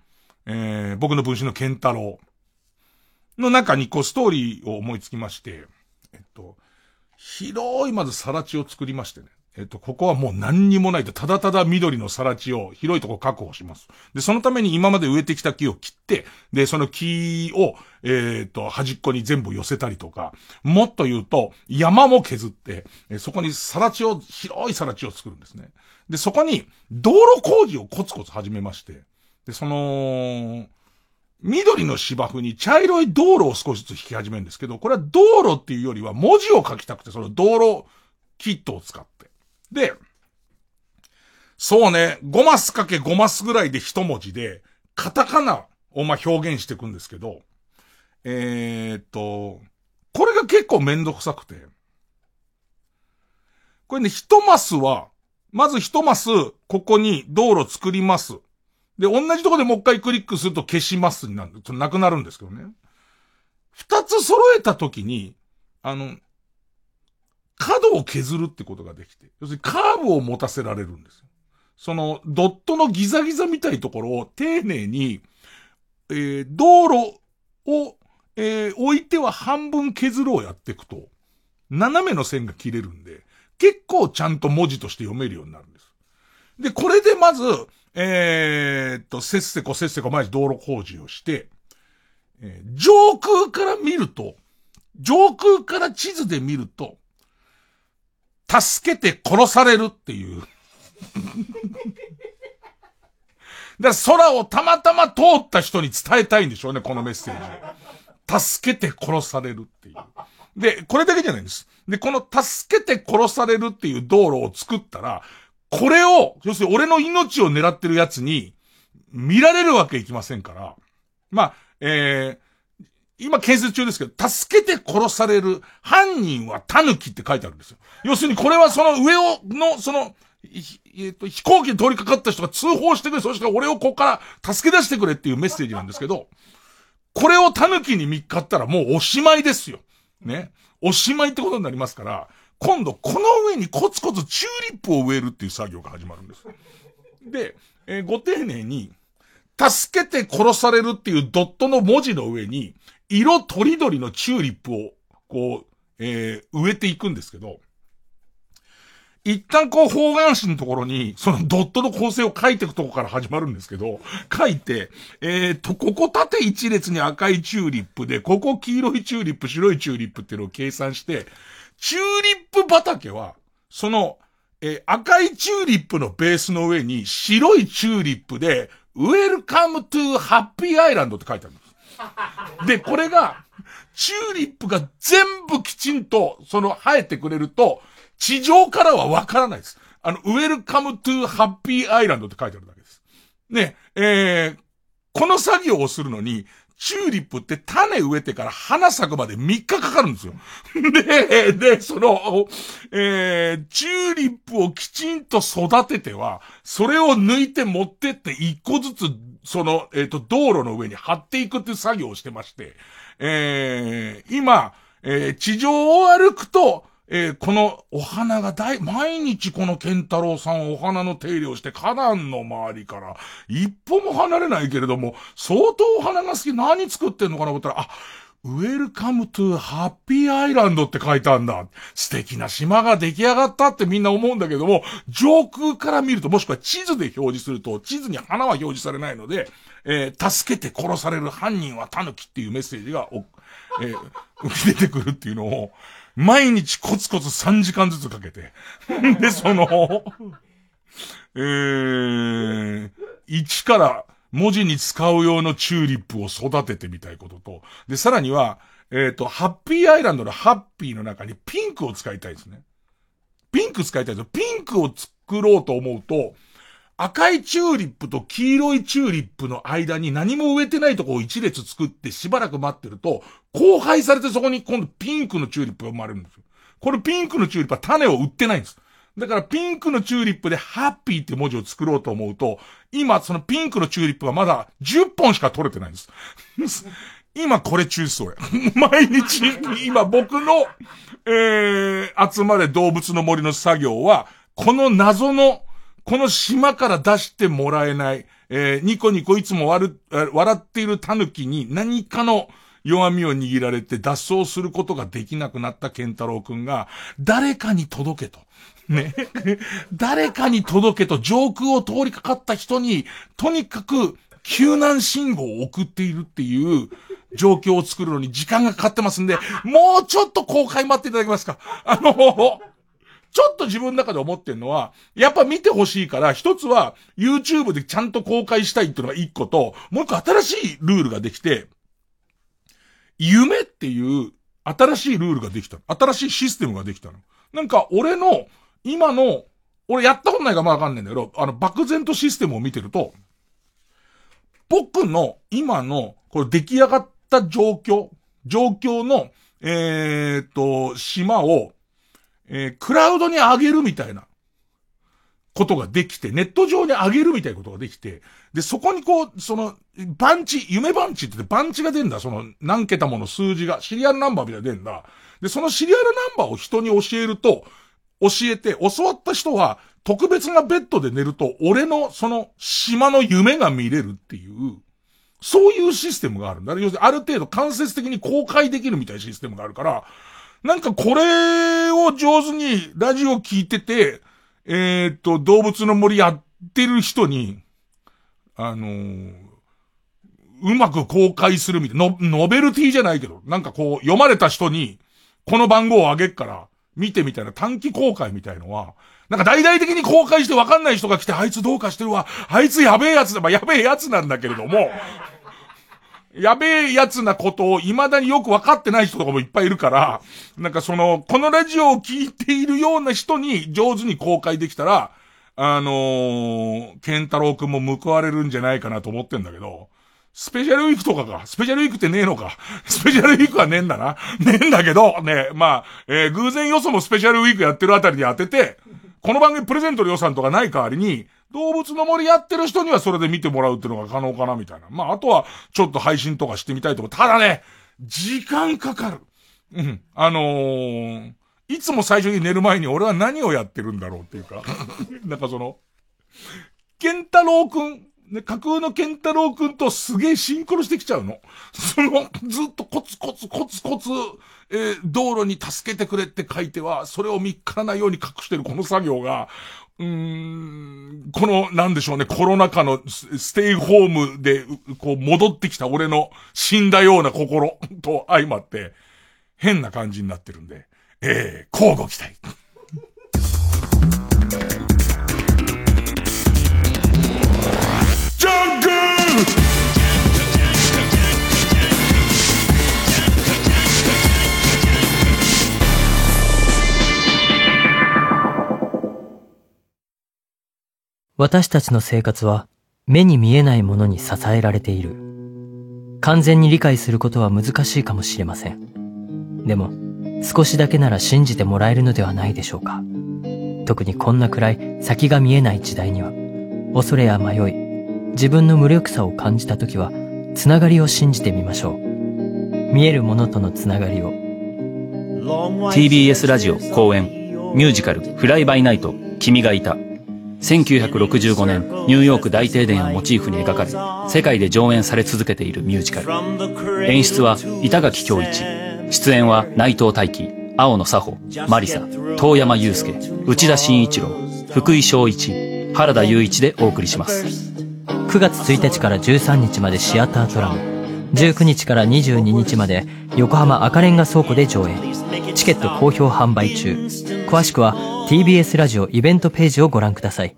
えー、僕の分身のケンタロウ。の中にこうストーリーを思いつきまして、えっと、広いまずさら地を作りましてね。えっと、ここはもう何にもないと、ただただ緑のさら地を広いとこ確保します。で、そのために今まで植えてきた木を切って、で、その木を、えっ、と、端っこに全部寄せたりとか、もっと言うと、山も削って、そこにさら地を、広いさら地を作るんですね。で、そこに、道路工事をコツコツ始めまして、で、その、緑の芝生に茶色い道路を少しずつ引き始めるんですけど、これは道路っていうよりは文字を書きたくて、その道路キットを使って。で、そうね、5マスかけ5マスぐらいで一文字で、カタカナをま表現していくんですけど、えー、っと、これが結構めんどくさくて。これね、一マスは、まず一マス、ここに道路作ります。で、同じとこでもう一回クリックすると消しますになる。なくなるんですけどね。二つ揃えたときに、あの、角を削るってことができて、要するにカーブを持たせられるんですよ。その、ドットのギザギザみたいところを丁寧に、えー、道路を、えー、置いては半分削るをやっていくと、斜めの線が切れるんで、結構ちゃんと文字として読めるようになるんです。で、これでまず、えー、っと、せっせこせっせこ毎日道路工事をして、えー、上空から見ると、上空から地図で見ると、助けて殺されるっていう。だから空をたまたま通った人に伝えたいんでしょうね、このメッセージ。助けて殺されるっていう。で、これだけじゃないんです。で、この助けて殺されるっていう道路を作ったら、これを、要するに俺の命を狙ってる奴に、見られるわけいきませんから。まあ、えー、今建設中ですけど、助けて殺される犯人は狸って書いてあるんですよ。要するにこれはその上を、の、その、えっ、と、飛行機に通りかかった人が通報してくれ、そして俺をここから助け出してくれっていうメッセージなんですけど、これを狸に見っかったらもうおしまいですよ。ね。おしまいってことになりますから、今度この上にコツコツチューリップを植えるっていう作業が始まるんです。で、えー、ご丁寧に、助けて殺されるっていうドットの文字の上に、色とりどりのチューリップを、こう、えー、植えていくんですけど、一旦こう方眼紙のところに、そのドットの構成を書いていくとこから始まるんですけど、書いて、えー、と、ここ縦一列に赤いチューリップで、ここ黄色いチューリップ、白いチューリップっていうのを計算して、チューリップ畑は、その、えー、赤いチューリップのベースの上に白いチューリップで、Welcome to Happy Island って書いてあるんです。で、これが、チューリップが全部きちんと、その生えてくれると、地上からはわからないです。あの、Welcome to Happy Island って書いてあるだけです。ね、えー、この作業をするのに、チューリップって種植えてから花咲くまで3日かかるんですよ。で、で、その、えー、チューリップをきちんと育てては、それを抜いて持ってって一個ずつ、その、えっ、ー、と、道路の上に貼っていくっていう作業をしてまして、えー、今、えー、地上を歩くと、えー、このお花が大、毎日この健太郎さんお花の手入れをして、花壇の周りから一歩も離れないけれども、相当お花が好き、何作ってんのかな思ったら、あ、Welcome to Happy Island って書いてあるんだ。素敵な島が出来上がったってみんな思うんだけども、上空から見ると、もしくは地図で表示すると、地図に花は表示されないので、えー、助けて殺される犯人は狸っていうメッセージが、えー、浮 き出てくるっていうのを、毎日コツコツ3時間ずつかけて。で、その、えー、一から文字に使う用のチューリップを育ててみたいことと、で、さらには、えっ、ー、と、ハッピーアイランドのハッピーの中にピンクを使いたいですね。ピンク使いたいですピンクを作ろうと思うと、赤いチューリップと黄色いチューリップの間に何も植えてないとこを一列作ってしばらく待ってると、交配されてそこに今度ピンクのチューリップが生まれるんですよ。これピンクのチューリップは種を売ってないんです。だからピンクのチューリップでハッピーって文字を作ろうと思うと、今そのピンクのチューリップはまだ10本しか取れてないんです。今これ中それ。毎日、今僕の、えー、集まれ動物の森の作業は、この謎のこの島から出してもらえない、えー、ニコニコいつも笑笑っている狸に何かの、弱みを握られて脱走することができなくなった健太郎くんが、誰かに届けと。ね。誰かに届けと上空を通りかかった人に、とにかく救難信号を送っているっていう状況を作るのに時間がかかってますんで、もうちょっと公開待っていただけますか。あの、ちょっと自分の中で思ってんのは、やっぱ見てほしいから、一つは YouTube でちゃんと公開したいっていうのが一個と、もう一個新しいルールができて、夢っていう新しいルールができた。新しいシステムができたの。なんか俺の今の、俺やったことないからまあわかんないんだけど、あの漠然とシステムを見てると、僕の今のこれ出来上がった状況、状況の、えー、っと、島をえー、クラウドに上げるみたいなことができて、ネット上に上げるみたいなことができて、で、そこにこう、その、バンチ、夢バンチってバンチが出んだ。その、何桁もの数字が、シリアルナンバーみたいな出んだ。で、そのシリアルナンバーを人に教えると、教えて、教わった人は、特別なベッドで寝ると、俺の、その、島の夢が見れるっていう、そういうシステムがあるんだ。要するに、ある程度間接的に公開できるみたいなシステムがあるから、なんかこれを上手にラジオ聞いてて、えー、っと、動物の森やってる人に、あのー、うまく公開するみたいな、ノベルティじゃないけど、なんかこう、読まれた人に、この番号をあげっから、見てみたいな短期公開みたいのは、なんか大々的に公開してわかんない人が来て、あいつどうかしてるわ、あいつやべえやつだ、まあ、やべえやつなんだけれども、やべえやつなことを未だによくわかってない人とかもいっぱいいるから、なんかその、このラジオを聞いているような人に上手に公開できたら、あのー、ケンタロウくんも報われるんじゃないかなと思ってんだけど、スペシャルウィークとかか。スペシャルウィークってねえのか。スペシャルウィークはねえんだな。ねえんだけど、ねえ、まあ、えー、偶然予想もスペシャルウィークやってるあたりに当てて、この番組プレゼントの予算とかない代わりに、動物の森やってる人にはそれで見てもらうっていうのが可能かなみたいな。まあ、あとは、ちょっと配信とかしてみたいと思う。ただね、時間かかる。うん。あのー、いつも最初に寝る前に俺は何をやってるんだろうっていうか。なんかその、ケンタロウくん、ね、架空のケンタロウくんとすげえシンクロしてきちゃうの。その、ずっとコツコツコツコツ、えー、道路に助けてくれって書いては、それを見っからないように隠してるこの作業が、うん、この、なんでしょうね、コロナ禍のステイホームで、こう、戻ってきた俺の死んだような心と相まって、変な感じになってるんで、えー、交互期待。ジャンク私たちの生活は目に見えないものに支えられている。完全に理解することは難しいかもしれません。でも、少しだけなら信じてもらえるのではないでしょうか。特にこんなくらい先が見えない時代には、恐れや迷い、自分の無力さを感じた時は、つながりを信じてみましょう。見えるものとのつながりを。TBS ラジオ公演ミュージカルフライバイナイト君がいた1965年ニューヨーク大停電をモチーフに描かれ世界で上演され続けているミュージカル。演出は板垣恭一。出演は内藤大輝青野佐穂マリサ遠山祐介内田慎一郎福井翔一原田雄一でお送りします。9月1日から13日までシアタートラム19日から22日まで横浜赤レンガ倉庫で上演チケット好評販売中。詳しくは TBS ラジオイベントページをご覧ください。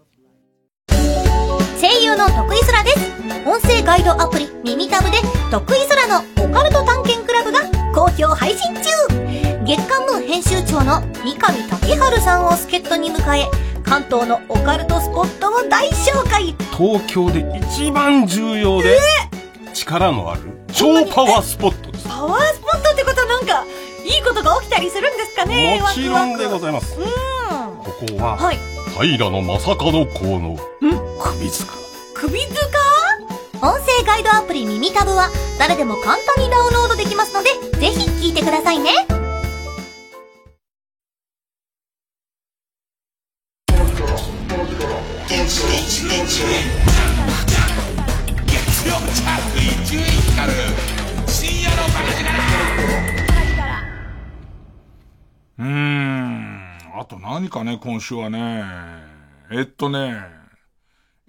声優の徳井空です。音声ガイドアプリ耳タブで徳井空のオカルト探検クラブが好評配信中。月刊ムー編集長の三上竹春さんを助っ人に迎え関東のオカルトスポットを大紹介。東京で一番重要で、力のある超パワースポットです。パワースポットってことはなんかいいことが起きたりするんですかねもちろんでございます。うんは、はい。平野正門公の首塚。首塚？音声ガイドアプリ耳タブは誰でも簡単にダウンロードできますのでぜひ聞いてくださいね。月曜チャートと何かね、今週はね。えっとね。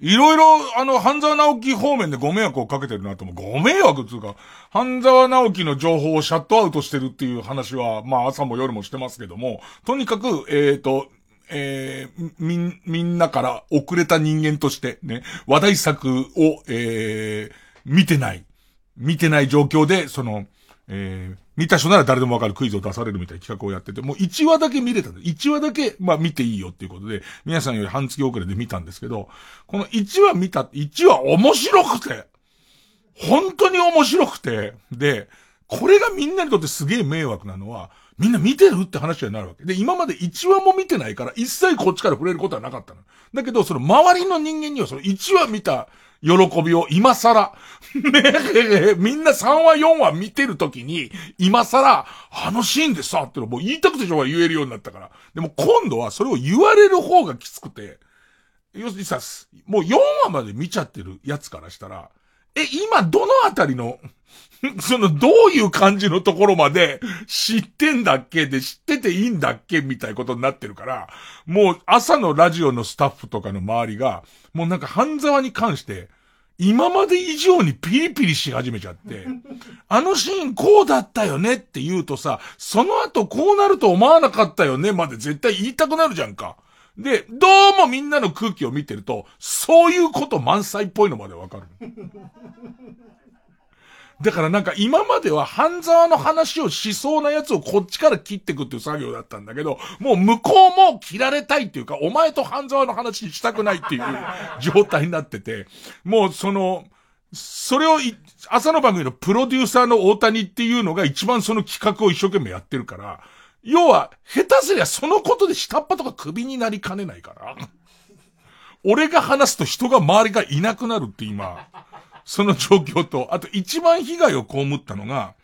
いろいろ、あの、半沢直樹方面でご迷惑をかけてるなと思う。ご迷惑っていうか、半沢直樹の情報をシャットアウトしてるっていう話は、まあ朝も夜もしてますけども、とにかく、えっ、と、えー、み、みんなから遅れた人間としてね、話題作を、えー、見てない。見てない状況で、その、えー、見た人なら誰でもわかるクイズを出されるみたいな企画をやってて、もう1話だけ見れたんで、1話だけ、まあ見ていいよっていうことで、皆さんより半月遅れで見たんですけど、この1話見た、1話面白くて、本当に面白くて、で、これがみんなにとってすげえ迷惑なのは、みんな見てるって話になるわけ。で、今まで1話も見てないから、一切こっちから触れることはなかったの。だけど、その周りの人間にはその1話見た喜びを今更、みんな3話4話見てる時に、今更、あのシーンでさ、ってのもう言いたくてしょうが言えるようになったから。でも今度はそれを言われる方がきつくて、要するにさ、もう4話まで見ちゃってるやつからしたら、え、今どのあたりの、その、どういう感じのところまで知ってんだっけ？で知ってていいんだっけ？みたいなことになってるから、もう朝のラジオのスタッフとかの周りが、もうなんか半沢に関して、今まで以上にピリピリし始めちゃって、あのシーンこうだったよねって言うとさ、その後こうなると思わなかったよねまで絶対言いたくなるじゃんか。で、どうもみんなの空気を見てると、そういうこと満載っぽいのまでわかる。だからなんか今までは半沢の話をしそうなやつをこっちから切ってくっていう作業だったんだけど、もう向こうも切られたいっていうか、お前と半沢の話したくないっていう 状態になってて、もうその、それを朝の番組のプロデューサーの大谷っていうのが一番その企画を一生懸命やってるから、要は、下手すりゃそのことで下っ端とか首になりかねないから。俺が話すと人が周りがいなくなるって今、その状況と、あと一番被害を被ったのが、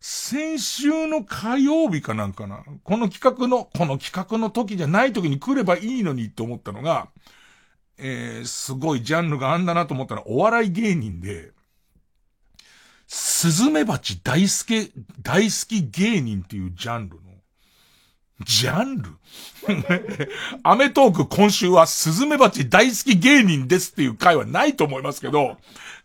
先週の火曜日かなんかな。この企画の、この企画の時じゃない時に来ればいいのにって思ったのが、えー、すごいジャンルがあんだなと思ったのは、お笑い芸人で、スズメバチ大好き、大好き芸人っていうジャンルの、ジャンル？アメトーク今週はスズメバチ大好き芸人ですっていう回はないと思いますけど、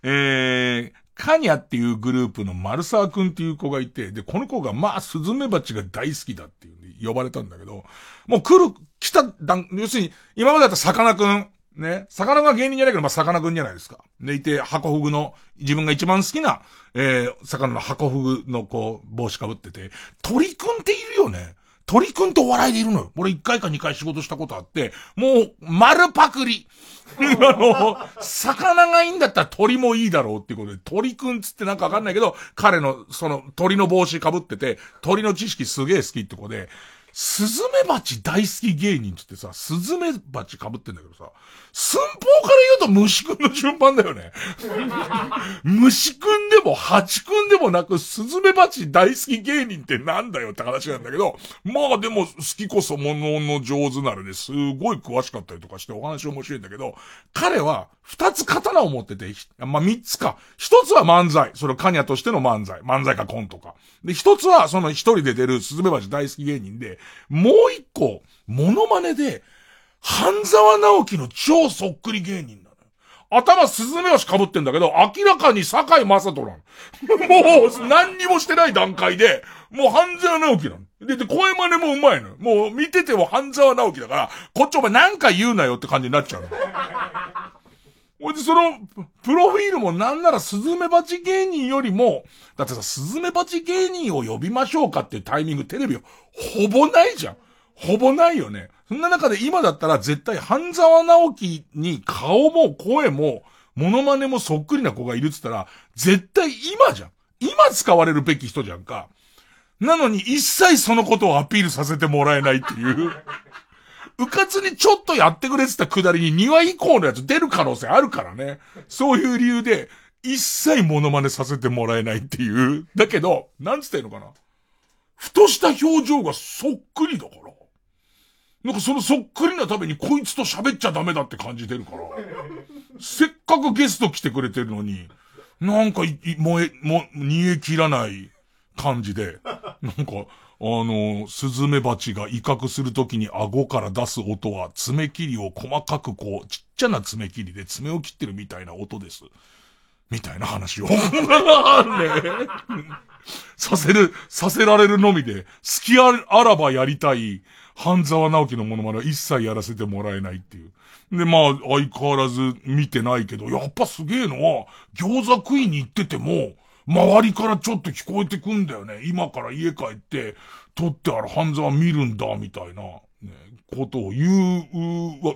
えー、カニャっていうグループの丸沢くんっていう子がいて、で、この子がまあスズメバチが大好きだっていう呼ばれたんだけど、もう来る、来た段、要するに、今までだったら魚くん、ね、魚が芸人じゃないけど、まあ、魚くんじゃないですか。でいて、箱フグの、自分が一番好きな、えー、魚の箱フグのこう、帽子かぶってて、鳥くんっているよね。鳥くんとお笑いでいるのよ。俺一回か二回仕事したことあって、もう、丸パクリ。あの、魚がいいんだったら鳥もいいだろうっていうことで、鳥くんつってなんかわかんないけど、彼の、その、鳥の帽子被ってて、鳥の知識すげえ好きってことで、スズメバチ大好き芸人つってさ、スズメバチ被ってんだけどさ、寸法から言うと虫くんの順番だよね。虫くんでも蜂くんでもなく、スズメバチ大好き芸人ってなんだよって話なんだけど、まあでも好きこそものの上手なるね、すごい詳しかったりとかしてお話面白いんだけど、彼は二つ刀を持ってて、まあ三つか。一つは漫才。それカニャとしての漫才。漫才かコントか。で、一つはその一人で出るスズメバチ大好き芸人で、もう一個、モノマネで、半沢直樹の超そっくり芸人なのよ。頭スズメバチ被ってんだけど、明らかに坂井正人なの。もう、何にもしてない段階で、もう半沢直樹なの。で、で、声真似もうまいのよ。もう見てても半沢直樹だから、こっちお前何か言うなよって感じになっちゃうの。ほいで、その、プロフィールもなんならスズメバチ芸人よりも、だってさ、スズメバチ芸人を呼びましょうかっていうタイミングテレビをほぼないじゃん。ほぼないよね。そんな中で今だったら絶対半沢直樹に顔も声も、モノマネもそっくりな子がいるって言ったら、絶対今じゃん。今使われるべき人じゃんか。なのに一切そのことをアピールさせてもらえないっていう。うかつにちょっとやってくれってたくだりに2話以降のやつ出る可能性あるからね。そういう理由で、一切モノマネさせてもらえないっていう。だけど、なんつってんのかな。ふとした表情がそっくりだから。なんかそのそっくりなためにこいつと喋っちゃダメだって感じてるから。せっかくゲスト来てくれてるのに、なんかい、もえ、も、煮え切らない感じで、なんか、あの、スズメバチが威嚇するときに顎から出す音は爪切りを細かくこう、ちっちゃな爪切りで爪を切ってるみたいな音です。みたいな話を。ね させる、させられるのみで、好きあらばやりたい、半沢直樹のものまねは一切やらせてもらえないっていう。で、まあ、相変わらず見てないけど、やっぱすげえのは、餃子食いに行ってても、周りからちょっと聞こえてくんだよね。今から家帰って、撮ってある半沢見るんだ、みたいな、ね、ことを言う、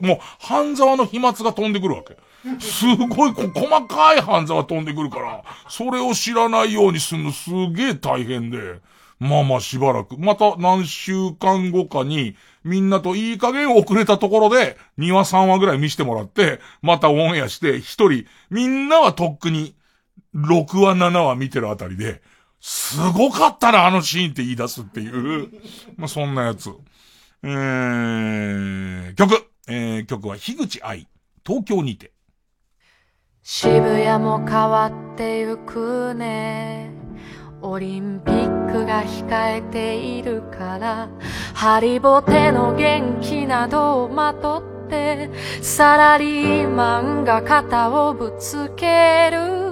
もう、半沢の飛沫が飛んでくるわけ。すごい、細かい半沢飛んでくるから、それを知らないようにするのすげえ大変で、まあまあしばらく、また何週間後かに、みんなといい加減遅れたところで、2話3話ぐらい見してもらって、またオンエアして、一人、みんなはとっくに、6話7話見てるあたりで、すごかったな、あのシーンって言い出すっていう、まあそんなやつ。えー、曲。えー、曲は樋口愛、東京にて。渋谷も変わってゆくね。オリンピックが控えているから、ハリボテの元気などをまとって、サラリーマンが肩をぶつける。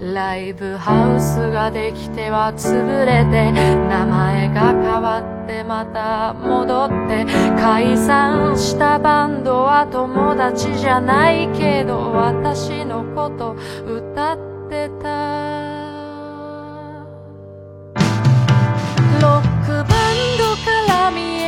ライブハウスができては潰れて、名前が変わってまた戻って、解散したバンドは友達じゃないけど、私のこと歌ってた。ロックバンドから見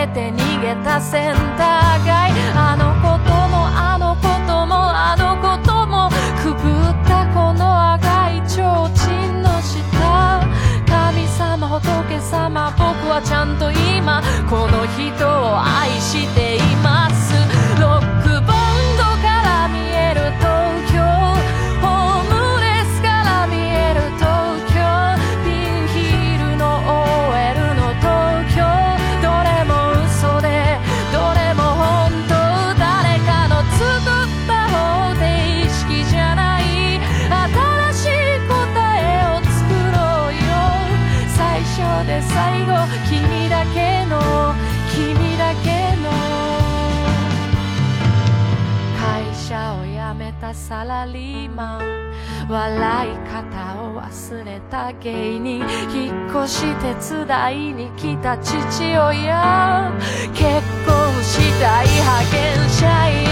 けて逃げたセンター街。あのこともあのこともあのこともくぐったこの赤い提灯。の下神様仏様僕はちゃんと今この人を愛しています。サラリーマン笑い方を忘れた芸人。引っ越し手伝いに来た父親。結婚したい派遣社員。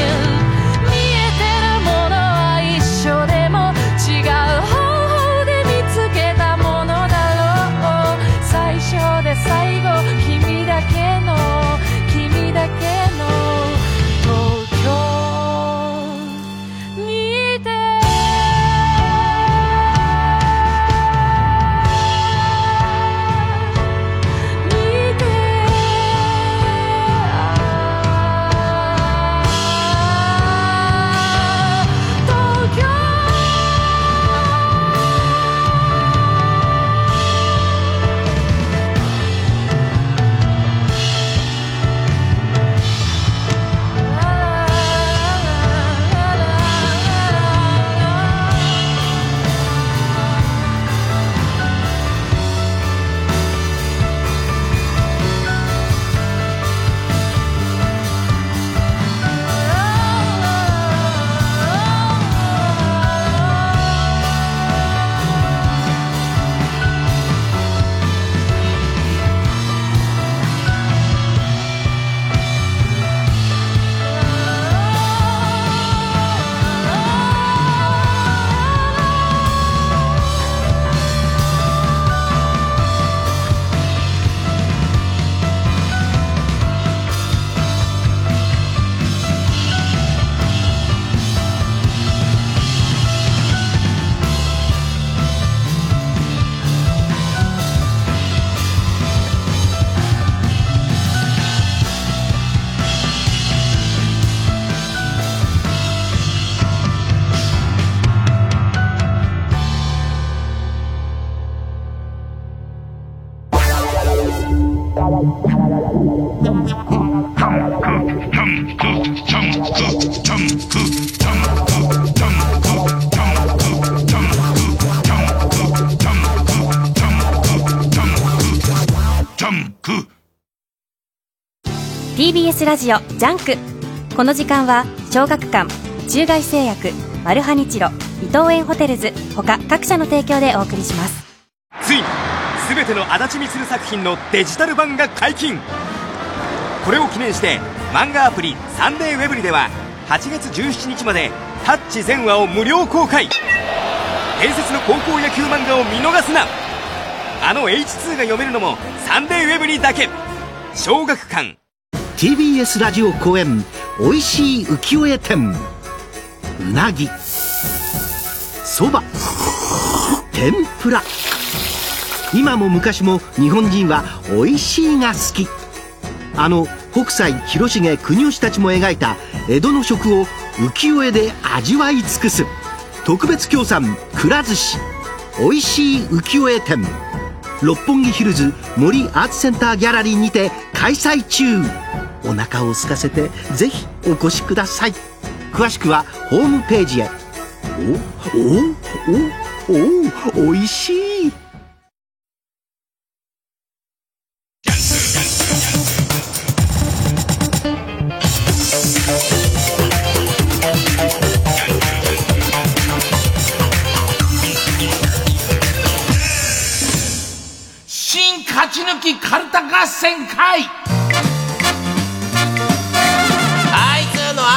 見えてるものは一緒でも違う方法で見つけたものだろう。最初で最後君だけの。君だけの。TBS ラジオジャンク。この時間は小学館中外製薬マルハニチロ伊藤園ホテルズ他各社の提供でお送りします。ついに全てのあだち充作品のデジタル版が解禁。これを記念して漫画アプリ「サンデーウェブリ」では8月17日までタッチ全話を無料公開。伝説の高校野球漫画を見逃すな。あの H2 が読めるのもサンデーウェブリだけ。小学館。TBS ラジオ公演おいしい浮世絵展。うなぎ。そば。天ぷら。今も昔も日本人はおいしいが好き。あの北斎広重国吉たちも描いた江戸の食を浮世絵で味わい尽くす。特別協賛くら寿司。おいしい浮世絵展。六本木ヒルズ森アーツセンターギャラリーにて開催中。お腹を空かせてぜひお越しください。詳しくはホームページへ。おおおおおいしい。新勝ち抜きカルタ合戦会。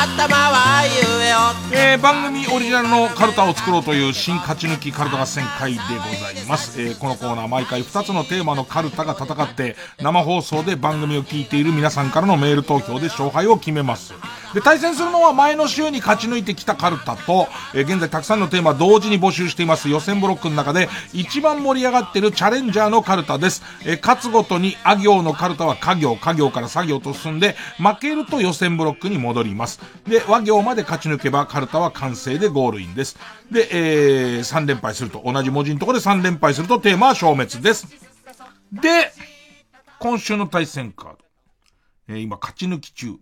ಆತಮವಾಯು よえー番組オリジナルのカルタを作ろうという新勝ち抜きカルタ合戦会でございます、えーこのコーナー毎回2つのテーマのカルタが戦って生放送で番組を聞いている皆さんからのメール投票で勝敗を決めます。で対戦するのは前の週に勝ち抜いてきたカルタと、えー現在たくさんのテーマ同時に募集しています予選ブロックの中で一番盛り上がってるチャレンジャーのカルタです、えー勝つごとにあ行のカルタは家行家行から作業と進んで負けると予選ブロックに戻ります。で和行まで勝ち抜けばカルタは完成でゴールインです。で、えー、3連敗すると同じ文字のところで3連敗するとテーマは消滅です。で今週の対戦カード、えー今勝ち抜き中。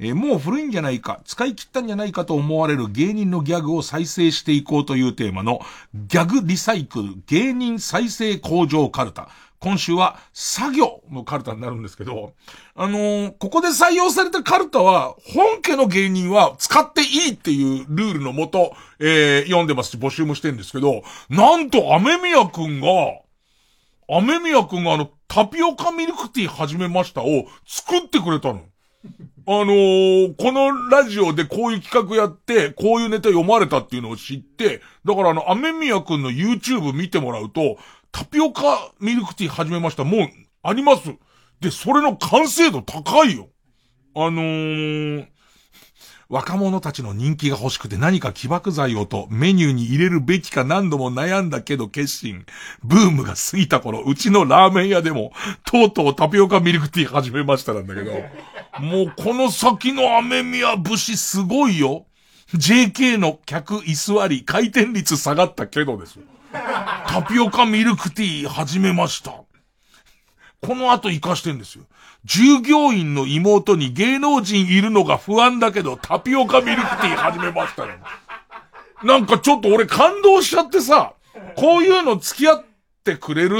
えーもう古いんじゃないか、使い切ったんじゃないかと思われる芸人のギャグを再生していこうというテーマのギャグリサイクル芸人再生工場カルタ。今週は作業のカルタになるんですけど、あのーここで採用されたカルタは、本家の芸人は使っていいっていうルールのもと、えー読んでますし募集もしてるんですけど、なんと、アメミヤくんが、アメミヤくんがあの、タピオカミルクティー始めましたを作ってくれたの。あのーこのラジオでこういう企画やって、こういうネタ読まれたっていうのを知って、だからあの、アメミヤくんの YouTube 見てもらうと、タピオカミルクティー始めました。もう、あります。で、それの完成度高いよ。あのー、若者たちの人気が欲しくて何か起爆剤をとメニューに入れるべきか何度も悩んだけど決心。ブームが過ぎた頃、うちのラーメン屋でも、とうとうタピオカミルクティー始めましたなんだけど、もうこの先のアメミヤ節すごいよ。JK の客居座り、回転率下がったけどです。タピオカミルクティー始めました。この後活かしてんですよ。従業員の妹に芸能人いるのが不安だけど、タピオカミルクティー始めましたね。なんかちょっと俺感動しちゃってさ、こういうの付き合ってくれる、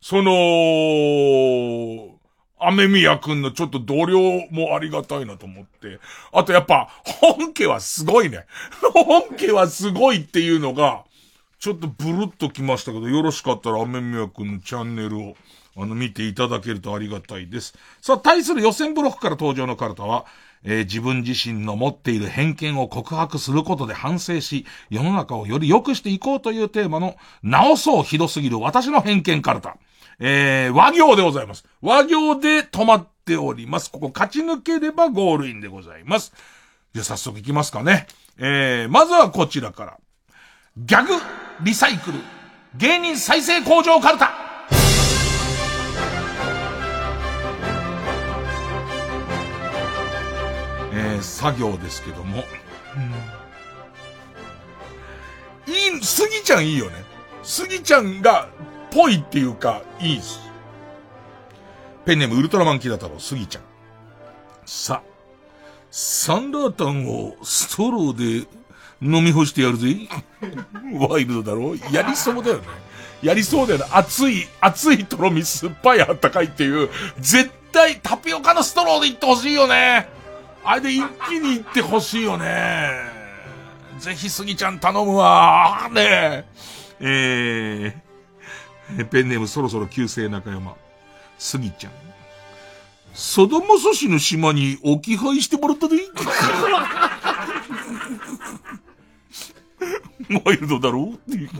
その、アメミヤくんのちょっと同僚もありがたいなと思って。あとやっぱ、本家はすごいね。本家はすごいっていうのが、ちょっとブルッときましたけど、よろしかったらアメミヤくんのチャンネルを、あの、見ていただけるとありがたいです。さあ、対する予選ブロックから登場のカルタは、えー自分自身の持っている偏見を告白することで反省し、世の中をより良くしていこうというテーマの、直そうひどすぎる私の偏見カルタ。えー、和行でございます。和行で止まっております。ここ勝ち抜ければゴールインでございます。じゃあ早速いきますかね。えー、まずはこちらから。ギャグ、リサイクル、芸人再生工場カルタ。えー、作業ですけども。いい、スギちゃんいいよね。スギちゃんが、ぽいっていうか、いいです。ペンネームウルトラマンキダ太郎、スギちゃん。さ、サンラータンをストローで飲み干してやるぜ。ワイルドだろやりそうだよね。やりそうだよね。熱い、熱いとろみ酸っぱいあったかいっていう、絶対タピオカのストローでいってほしいよね。あれで一気にいってほしいよね。ぜひスギちゃん頼むわ。ねえ。えー、ペンネームそろそろ旧姓中山。スギちゃん。さだまさしの島に置き配してもらったでいい。ワイルドだろ？うっていう。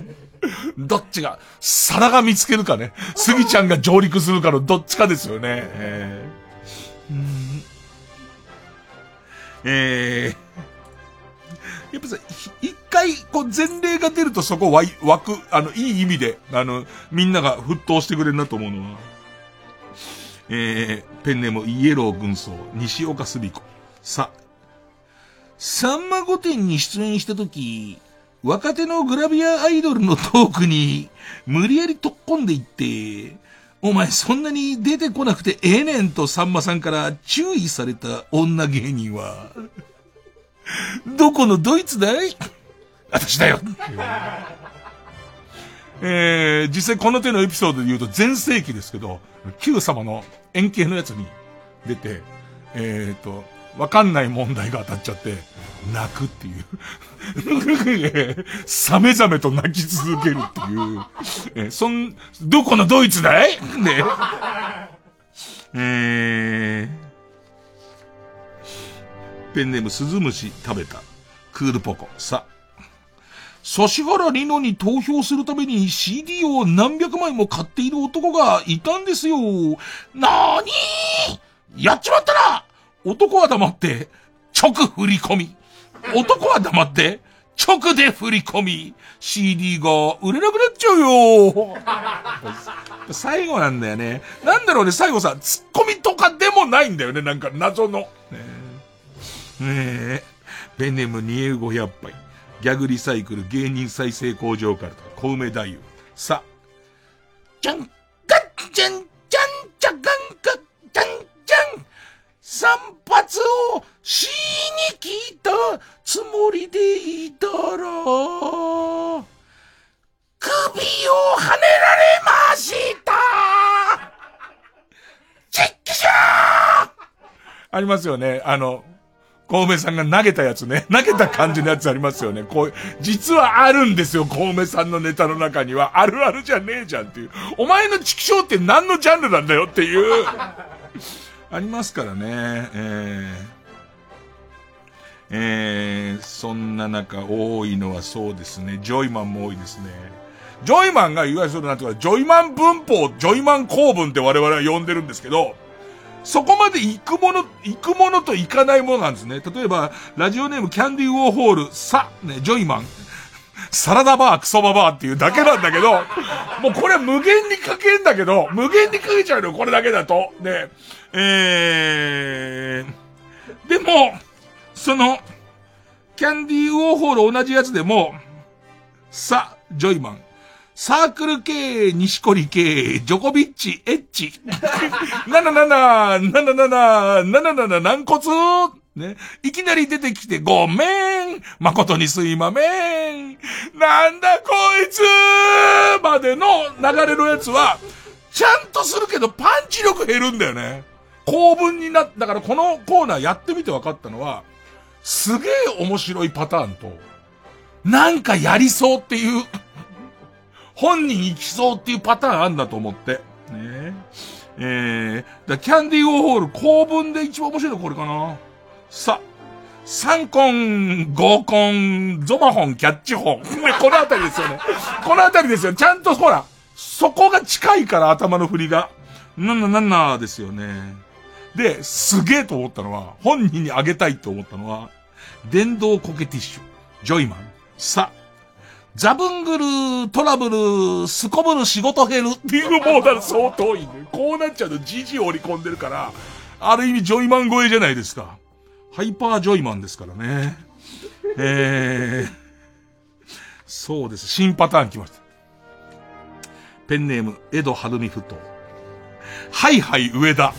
どっちが、皿が見つけるかね。スギちゃんが上陸するかのどっちかですよね。えー、えー、やっぱさ、一回、こう、前例が出るとそこ湧く、あの、いい意味で、あの、みんなが沸騰してくれるなと思うのは、えー、ペンネームイエロー軍曹、西岡すび子。さ、さんま御殿に出演したとき、若手のグラビアアイドルのトークに無理やり突っ込んでいって、お前そんなに出てこなくてええねんとさんまさんから注意された女芸人は、どこのドイツだい？私だよ。えー、実際この手のエピソードで言うと全盛期ですけど、Q 様の円形のやつに出て、えっ、ー、と、わかんない問題が当たっちゃって、泣くっていう。さめざめと泣き続けるっていう。えそん、どこのドイツだい？ね。えー、ペンネームスズムシ食べた。クールポコ。さ。指原莉乃に投票するために CD を何百枚も買っている男がいたんですよ。なーにー？やっちまったな男は黙って、直振り込み。男は黙って、直で振り込み。CD が売れなくなっちゃうよ。最後なんだよね。なんだろうね、最後さ、ツッコミとかでもないんだよね、なんか謎の。ねえ。ねえ。ペンネム21500杯。ギャグリサイクル芸人再生工場から小梅太夫。さ、じゃん、ガッじゃん、じゃん、じゃがんか、じゃん、じゃん。散髪をしに来たつもりでいたら、首をはねられましたチッキシャーありますよね。あの、小梅さんが投げたやつね。投げた感じのやつありますよね。こう、実はあるんですよ、小梅さんのネタの中には。あるあるじゃねえじゃんっていう。お前の畜生って何のジャンルなんだよっていう。ありますからね。えー、えー、そんな中多いのはそうですね。ジョイマンも多いですね。ジョイマンがいわゆるそのなんていうか、ジョイマン文法、ジョイマン公文って我々は呼んでるんですけど、そこまで行くもの、行くものと行かないものなんですね。例えば、ラジオネームキャンディーウォーホール、さ、ね、ジョイマン。サラダバー、クソババーっていうだけなんだけど、もうこれは無限に書けんだけど、無限に書けちゃうのこれだけだと。で、えー、でも、その、キャンディーウォーホール同じやつでも、さ、ジョイマン。サークル系、西堀系、ジョコビッチ、エッチ。なななな、なななな、なななな、軟骨ね。いきなり出てきて、ごめん誠にすいまめんなんだこいつまでの流れのやつは、ちゃんとするけどパンチ力減るんだよね。公文になっ、だからこのコーナーやってみて分かったのは、すげえ面白いパターンと、なんかやりそうっていう本人行きそうっていうパターンあんだと思って。ねえー、だキャンディーウォーホール公文で一番面白いのこれかな。さ、三ン、合コン、ゾマホン、キャッチホン。このあたりですよね。このあたりですよ。ちゃんとほら、そこが近いから頭の振りが。なんななんなですよね。で、すげえと思ったのは、本人にあげたいと思ったのは、電動コケティッシュ、ジョイマン、さ、ザブングル、トラブル、すこぶる仕事減るっていうもうだ相当いいね。こうなっちゃうとジジ織り込んでるから、ある意味ジョイマン超えじゃないですか。ハイパージョイマンですからね。えー、そうです。新パターン来ました。ペンネーム、江戸晴美ふと。はいはい上田。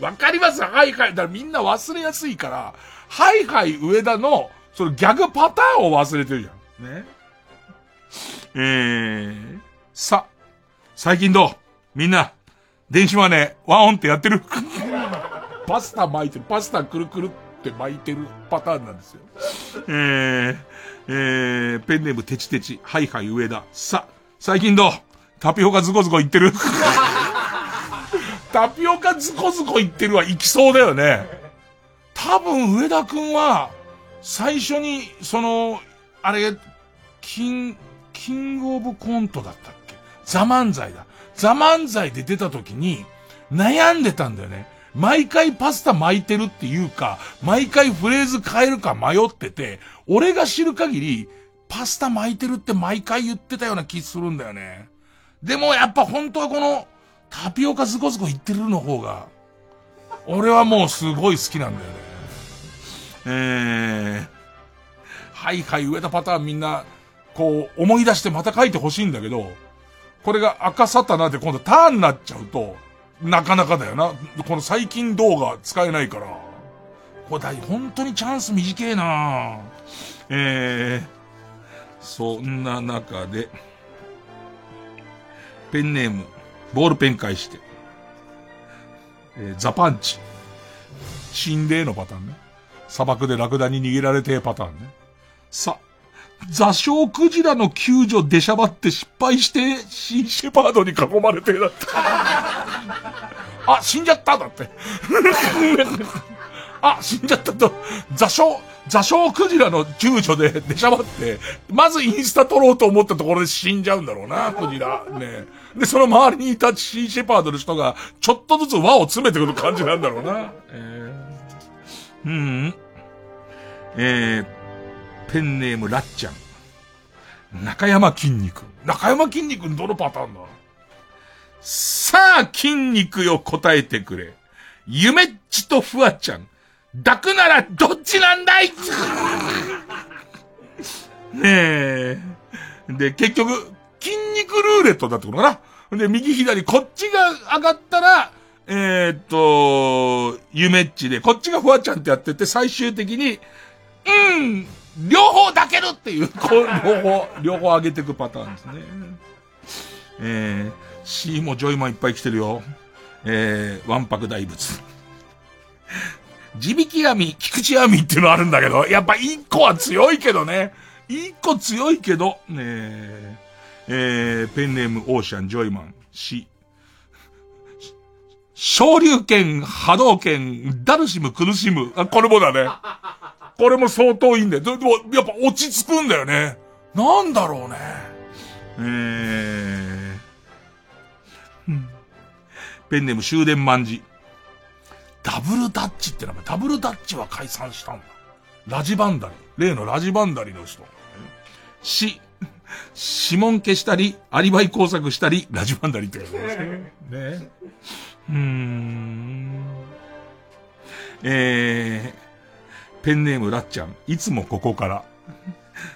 わかります？はいはい。だからみんな忘れやすいから、はいはい上田の、そのギャグパターンを忘れてるじゃん。ね。えー、さ、最近どう？みんな、電子マネー、ワンオンってやってる？パスタ巻いてる、パスタくるくるって巻いてるパターンなんですよ。えー、えー、ペンネームテチテチ、はいはい上田。さ、最近どう？タピオカズコズコ言ってる？タピオカズコズコ言ってるは行きそうだよね。多分上田くんは、最初に、その、あれ、キン、キングオブコントだったっけ？ザ漫才だ。ザ漫才で出た時に、悩んでたんだよね。毎回パスタ巻いてるっていうか、毎回フレーズ変えるか迷ってて、俺が知る限り、パスタ巻いてるって毎回言ってたような気するんだよね。でもやっぱ本当はこの、タピオカズコズコ言ってるの方が、俺はもうすごい好きなんだよね。えー、はいはい上田パターンみんな、こう思い出してまた書いてほしいんだけど、これが赤サタナで今度ターンになっちゃうと、なかなかだよな。この最近動画使えないから。これだ、本当にチャンス短いなえー、そんな中で、ペンネーム、ボールペン返して、えー、ザパンチ。心霊のパターンね。砂漠でラクダに逃げられてパターンね。さ、座礁クジラの救助出しゃばって失敗して、シンシェパードに囲まれてだって。あ、死んじゃっただって。あ、死んじゃったと、座礁、座礁クジラの救助で 出しゃばって、まずインスタ撮ろうと思ったところで死んじゃうんだろうな、クジラ。ねで、その周りにいたシーシェパードの人が、ちょっとずつ輪を詰めてくる感じなんだろうな。えー、うん。えー、ペンネームラッチャン。中山筋肉。中山筋肉どのパターンだ？さあ、筋肉よ答えてくれ。ゆめっちとフワちゃん。抱くならどっちなんだい？ねえ。で、結局、筋肉ルーレットだってことかな？で、右左、こっちが上がったら、えー、っと、ゆめっちで、こっちがフワちゃんってやってて、最終的に、うん、両方抱けるっていう、こう、両方、両方上げていくパターンですね。えー、C もジョイマンいっぱい来てるよ。えー、わんぱく大仏。地引き網、菊池網っていうのあるんだけど、やっぱ一個は強いけどね。一個強いけど、ねえ、えー、ペンネームオーシャン、ジョイマン、C。昇竜拳、波動拳、ダルシム、苦しむ。あ、これもだね。これも相当いいんだよ。でも、やっぱ落ち着くんだよね。なんだろうね。えー、ペンネーム終電万事。ダブルダッチって名前。ダブルダッチは解散したんだ。ラジバンダリ。例のラジバンダリの人。し、指紋消したり、アリバイ工作したり、ラジバンダリって書いてますね。ね。うーん。えー、ペンネームラッちゃん、いつもここから。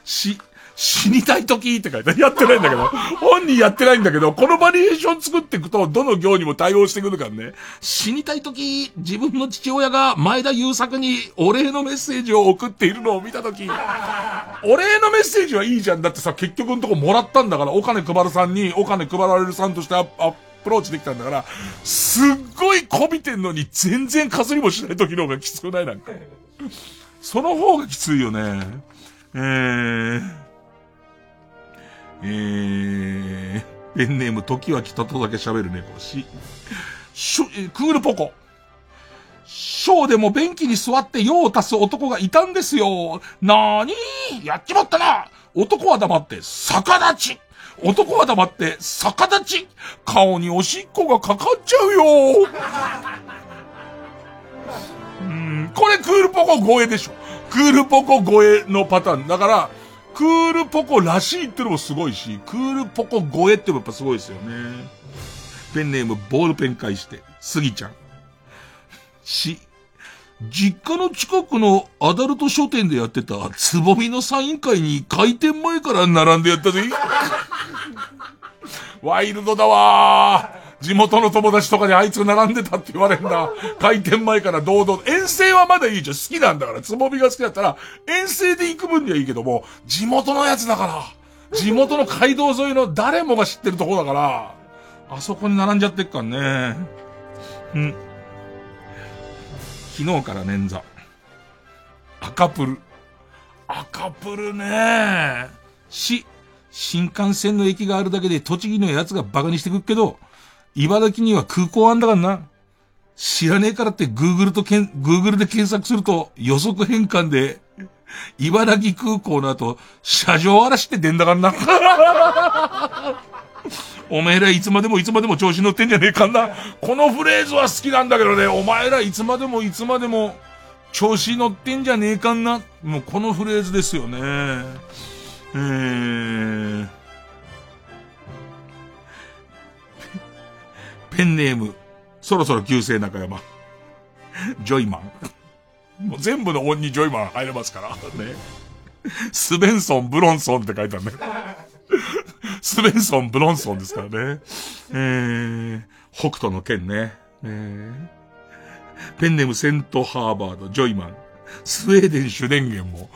し、死にたい時って書いてやってないんだけど、本人やってないんだけど、このバリエーション作っていくと、どの行にも対応してくるからね。死にたい時、自分の父親が前田優作にお礼のメッセージを送っているのを見た時、お礼のメッセージはいいじゃん。だってさ、結局のとこもらったんだから、お金配るさんに、お金配られるさんとしてアップローチできたんだから、すっごいこびてんのに全然かすりもしない時の方がきつくないなんか。その方がきついよね。えー、えー、ペンネーム、時は来たとだけ喋る猫し、しょ、クールポコ。ショーでも便器に座って用を足す男がいたんですよ。なーにーやっちまったな男は黙って、逆立ち男は黙って、逆立ち顔におしっこがかかっちゃうようんこれクールポコ超えでしょ。クールポコ超えのパターン。だから、クールポコらしいってのもすごいし、クールポコ超えってもやっぱすごいですよね。ペンネームボールペン返して、スギちゃん。し、実家の近くのアダルト書店でやってたつぼみのサイン会に開店前から並んでやったぜ。ワイルドだわー。地元の友達とかにあいつ並んでたって言われんだ。開店前から堂々。遠征はまだいいじゃん。好きなんだから。つぼみが好きだったら、遠征で行く分にはいいけども、地元のやつだから。地元の街道沿いの誰もが知ってるとこだから、あそこに並んじゃってっからね。うん。昨日から捻挫。赤プル。赤プルねし、新幹線の駅があるだけで栃木のやつがバカにしてくっけど、茨城には空港あんだからな。知らねえからって Google とけん、Google で検索すると予測変換で、茨城空港の後、車上荒らしって出んだからな。お前らいつまでもいつまでも調子乗ってんじゃねえかんな。このフレーズは好きなんだけどね、お前らいつまでもいつまでも調子乗ってんじゃねえかんな。もうこのフレーズですよね。えー、ペンネーム、そろそろ旧姓中山。ジョイマン。もう全部の音にジョイマン入れますから。ね。スベンソン、ブロンソンって書いてあるね。スベンソン、ブロンソンですからね。えー、北斗の剣ね。えー、ペンネームセントハーバード、ジョイマン。スウェーデン主電源も。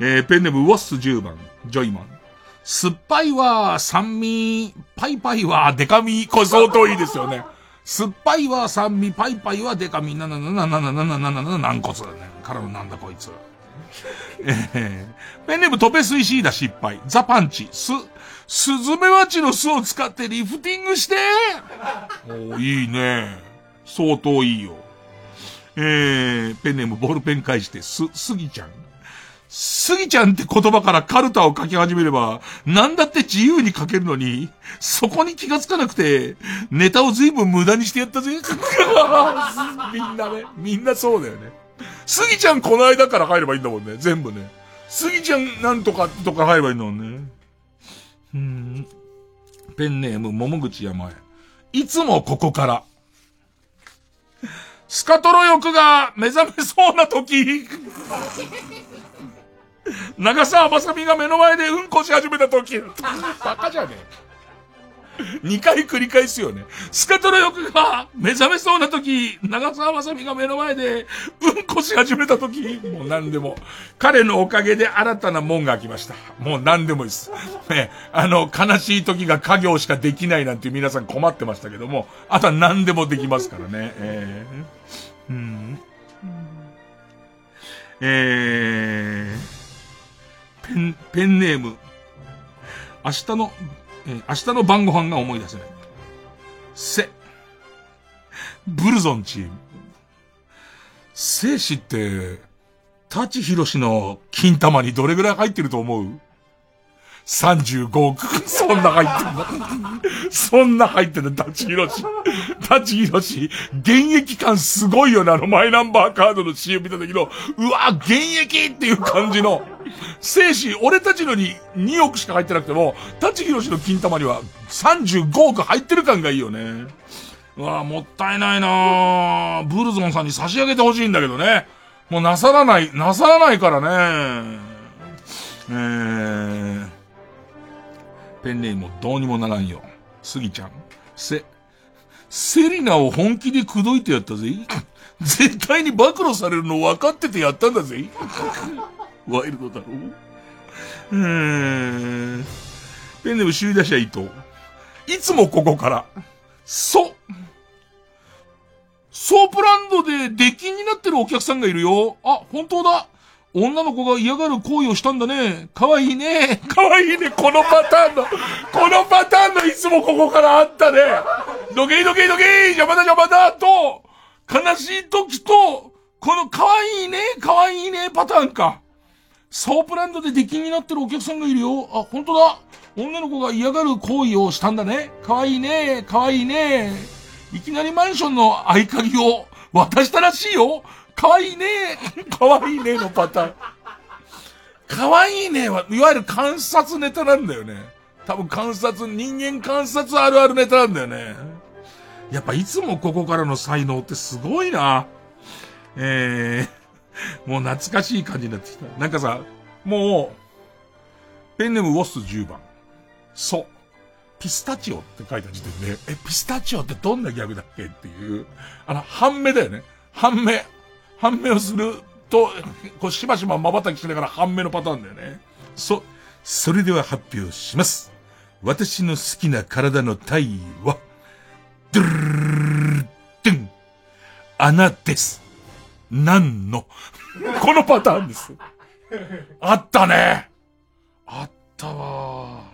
えー、ペンネームウォッス10番、ジョイマン。酸っぱいは酸味、パイパイはデカミ、これ相当いいですよね。酸っぱいは酸味、パイパイはデカミ、ななななななななななな軟骨だね。からのなんだこいつ。えー、ペンネームトペスイシーダ失敗。ザパンチ。す、スズメバチの巣を使ってリフティングしておいいね。相当いいよ。えー、ペンネームボールペン返して、す、すぎちゃん。すぎちゃんって言葉からカルタを書き始めれば、なんだって自由に書けるのに、そこに気がつかなくて、ネタを随分無駄にしてやったぜ。みんなね、みんなそうだよね。すぎちゃんこの間から入ればいいんだもんね。全部ね。すぎちゃんなんとかとか入ればいいんだもんね。うん。ペンネーム、桃口山へ。いつもここから。スカトロ欲が目覚めそうな時。長澤まさみが目の前でうんこし始めた時。バカじゃねえ。2回繰り返すよね。スカトロ欲が目覚めそうな時、長澤まさみが目の前でうんこし始めた時、もう何でも。彼のおかげで新たな門が開きました。もう何でもいいです。ね、あの、悲しい時が家業しかできないなんて皆さん困ってましたけども、あとは何でもできますからね。えー、うん。えー、ペン、ペンネーム。明日のえー、明日の晩ご飯が思い出せない。せ。ブルゾンチーム。生死って、舘ひろしの金玉にどれぐらい入ってると思う？?35 億。そんな入ってんのそんな入ってんの、舘ひろし。舘ひろし、現役感すごいよね、あのマイナンバーカードの CM 見た時の、うわ、現役っていう感じの。精子、俺たちのに2億しか入ってなくても、舘ひろしの金玉には35億入ってる感がいいよね。うわもったいないなブルゾンさんに差し上げてほしいんだけどね。もうなさらない、なさらないからね。えー、ペンネームもどうにもならんよ。スギちゃん。せ、セリナを本気で口説いてやったぜ。絶対に暴露されるの分かっててやったんだぜ。ワイルドだろうーん。ペンネーム首位打者伊藤。いつもここから、そ、ソープランドで出禁になってるお客さんがいるよ。あ、本当だ。女の子が嫌がる行為をしたんだね。かわいいね。かわいいね。このパターンの、このパターンのいつもここからあったね。どけいどけいどけい邪魔だ邪魔だと、悲しい時と、このかわいいね、かわいいねパターンか。ソープランドで出禁になってるお客さんがいるよ。あ、本当だ。女の子が嫌がる行為をしたんだね。かわいいね。かわいいね。いきなりマンションの合鍵を渡したらしいよ。かわいいね。かわいいねのパターン。かわいいねは、いわゆる観察ネタなんだよね。多分観察、人間観察あるあるネタなんだよね。やっぱいつもここからの才能ってすごいな。えー。もう懐かしい感じになってきた。なんかさ、もう、ペンネームウォス10番。そう。ピスタチオって書いた時点で、え、ピスタチオってどんなギャグだっけっていう、あの、半目だよね。半目。半目をすると、こうしばしば瞬きしながら半目のパターンだよね。そ、それでは発表します。私の好きな体の体位は、ドゥルルルドゥン。穴です。なんの。このパターンです。あったね。あったわ。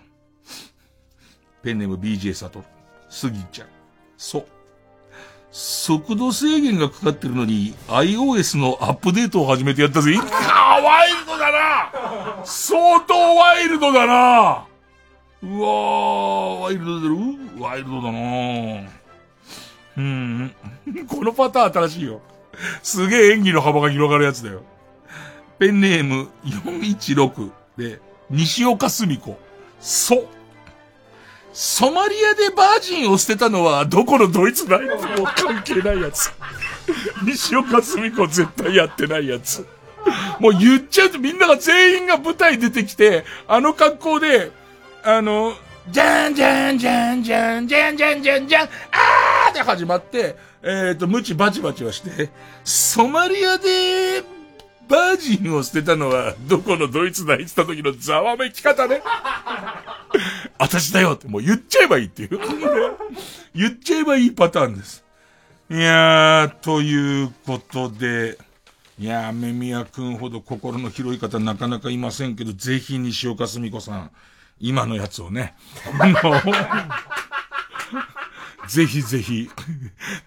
ペンネーム BJ サトル。スギちゃん。そう。速度制限がかかってるのに、iOS のアップデートを始めてやったぜ。かワイルドだな相当ワイルドだなうわー、ワイルドだろワイルドだなうん。このパターン新しいよ。すげえ演技の幅が広がるやつだよ。ペンネーム416で、西岡澄子。そ。ソマリアでバージンを捨てたのはどこのドイツだいもう関係ないやつ。西岡澄子絶対やってないやつ。もう言っちゃうとみんなが全員が舞台出てきて、あの格好で、あの、じゃんじゃんじゃんじゃんじゃんじゃんじゃんじゃん、あーって始まって、えっ、ー、と、ムチバチバチはして、ソマリアで、バージンを捨てたのは、どこのドイツだ言ってた時のざわめき方ね。私だよってもう言っちゃえばいいっていう。言っちゃえばいいパターンです。いやー、ということで、いやー、めみやくんほど心の広い方なかなかいませんけど、ぜひ西岡澄子さん、今のやつをね、ぜひぜひ、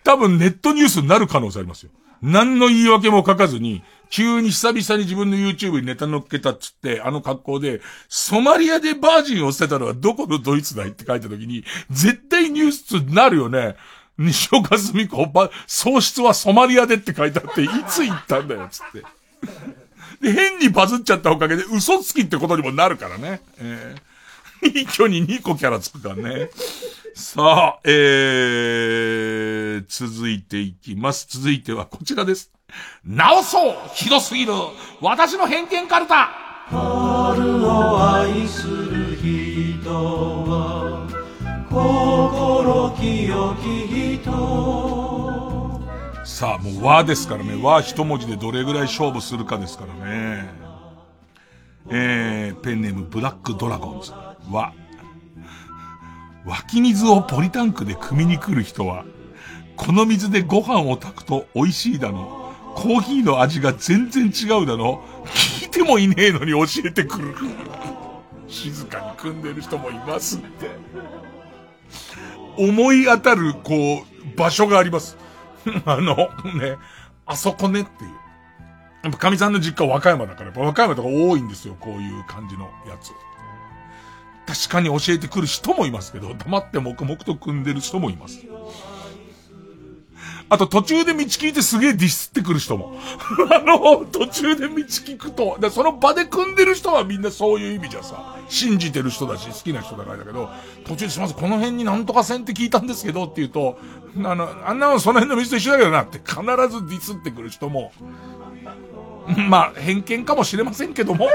多分ネットニュースになる可能性ありますよ。何の言い訳も書かずに、急に久々に自分の YouTube にネタ乗っけたっつって、あの格好で、ソマリアでバージンを捨てたのはどこのドイツだいって書いた時に、絶対ニュースになるよね。西岡澄子、ば喪失はソマリアでって書いてあって、いつ行ったんだよ、つって。で、変にバズっちゃったおかげで嘘つきってことにもなるからね。えー一挙に2個キャラつくからね。さあ、えー、続いていきます。続いてはこちらです。直そうひどすぎる私の偏見カルタ春を愛する人は心清き人さあ、もう和ですからね。和一文字でどれぐらい勝負するかですからね。えー、ペンネームブラックドラゴンズ。は、湧き水をポリタンクで汲みに来る人は、この水でご飯を炊くと美味しいだの、コーヒーの味が全然違うだの、聞いてもいねえのに教えてくる。静かに組んでる人もいますって。思い当たる、こう、場所があります。あの、ね、あそこねっていう。やっぱ神さんの実家は和歌山だから、やっぱ和歌山とか多いんですよ、こういう感じのやつ。確かに教えてくる人もいますけど、黙って黙々と組んでる人もいます。あと途中で道聞いてすげえディスってくる人も。あの、途中で道聞くと、でその場で組んでる人はみんなそういう意味じゃさ、信じてる人だし、好きな人だからだけど、途中ですみません、この辺になんとか線って聞いたんですけどって言うと、あの、あんなのその辺の道と一緒だけどなって必ずディスってくる人も、まあ、偏見かもしれませんけども